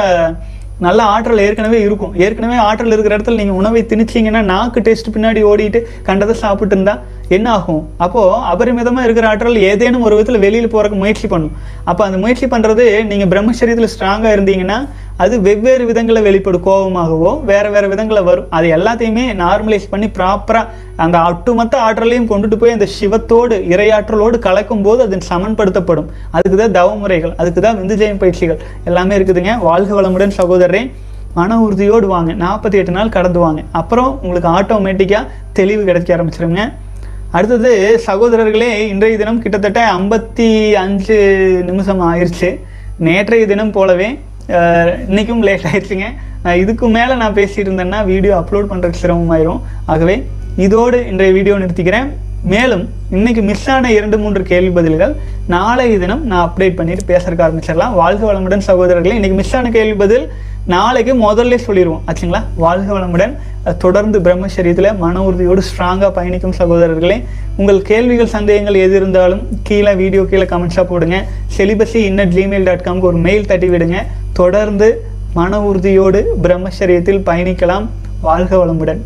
நல்ல ஆற்றல் ஏற்கனவே இருக்கும். ஏற்கனவே ஆற்றல் இருக்கிற இடத்துல நீங்கள் உணவை திணிச்சிங்கன்னா நாக்கு டேஸ்ட் பின்னாடி ஓடிட்டு கண்டதை சாப்பிட்டு இருந்தா என்ன ஆகும்? அப்போது அபரிமிதமாக இருக்கிற ஆற்றல் ஏதேனும் ஒரு விதத்தில் வெளியில் போகிறக்கு முயற்சி பண்ணும். அப்போ அந்த முயற்சி பண்ணுறது நீங்கள் பிரம்மச்சரியத்தில் ஸ்ட்ராங்காக இருந்தீங்கன்னா அது வெவ்வேறு விதங்களில் வெளிப்படும். கோபமாகவோ வேறு வேறு விதங்களில் வரும். அது எல்லாத்தையுமே நார்மலைஸ் பண்ணி ப்ராப்பராக அந்த ஒட்டுமொத்த ஆற்றலையும் கொண்டுட்டு போய் அந்த சிவத்தோடு இறையாற்றலோடு கலக்கும் போது அது சமன்படுத்தப்படும். அதுக்கு தான் தவமுறைகள் அதுக்கு தான் விந்துஜெயம் பயிற்சிகள் எல்லாமே இருக்குதுங்க. வாழ்க வளமுடன் சகோதரரே. மன உறுதியோடு வாங்க. நாற்பத்தி எட்டு நாள் கடந்து வாங்க. அப்புறம் உங்களுக்கு ஆட்டோமேட்டிக்காக தெளிவு கிடைக்க ஆரம்பிச்சிருங்க. அடுத்தது சகோதரர்களே இன்றைய தினம் கிட்டத்தட்ட ஐம்பத்தி அஞ்சு நிமிஷம் ஆயிடுச்சு நேற்றைய தினம் போலவே இன்றைக்கும் லேட் ஆயிடுச்சுங்க. நான் இதுக்கு மேலே நான் பேசிட்டு இருந்தேன்னா வீடியோ அப்லோட் பண்ணுறதுக்கு சிரமமாயிரும். ஆகவே இதோடு இன்றைய வீடியோ நிறுத்திக்கிறேன். மேலும் இன்னைக்கு மிஸ் ஆன இரண்டு மூன்று கேள்வி பதில்கள் நாளைய தினம் நான் அப்டேட் பண்ணிட்டு பேசுறதுக்கு ஆரம்பிச்சிடலாம். வாழ்க வளமுடன் சகோதரர்களே இன்னைக்கு மிஸ் ஆன கேள்வி பதில் நாளைக்கு முதல்ல சொல்லிடுவோம் ஆச்சுங்களா? வாழ்க வளமுடன். தொடர்ந்து பிரம்மச்சரியத்தில் மன உறுதியோடு ஸ்ட்ராங்காக பயணிக்கும் சகோதரர்களே உங்கள் கேள்விகள் சந்தேகங்கள் எது இருந்தாலும் கீழே வீடியோ கீழே கமெண்ட்ஸாக போடுங்க. செலிபஸி இன்னட் ஜிமெயில் டாட் காம்க்கு ஒரு மெயில் தட்டி விடுங்க. தொடர்ந்து மன உறுதியோடு பிரம்மச்சரியத்தில் பயணிக்கலாம். வாழ்க வளமுடன்.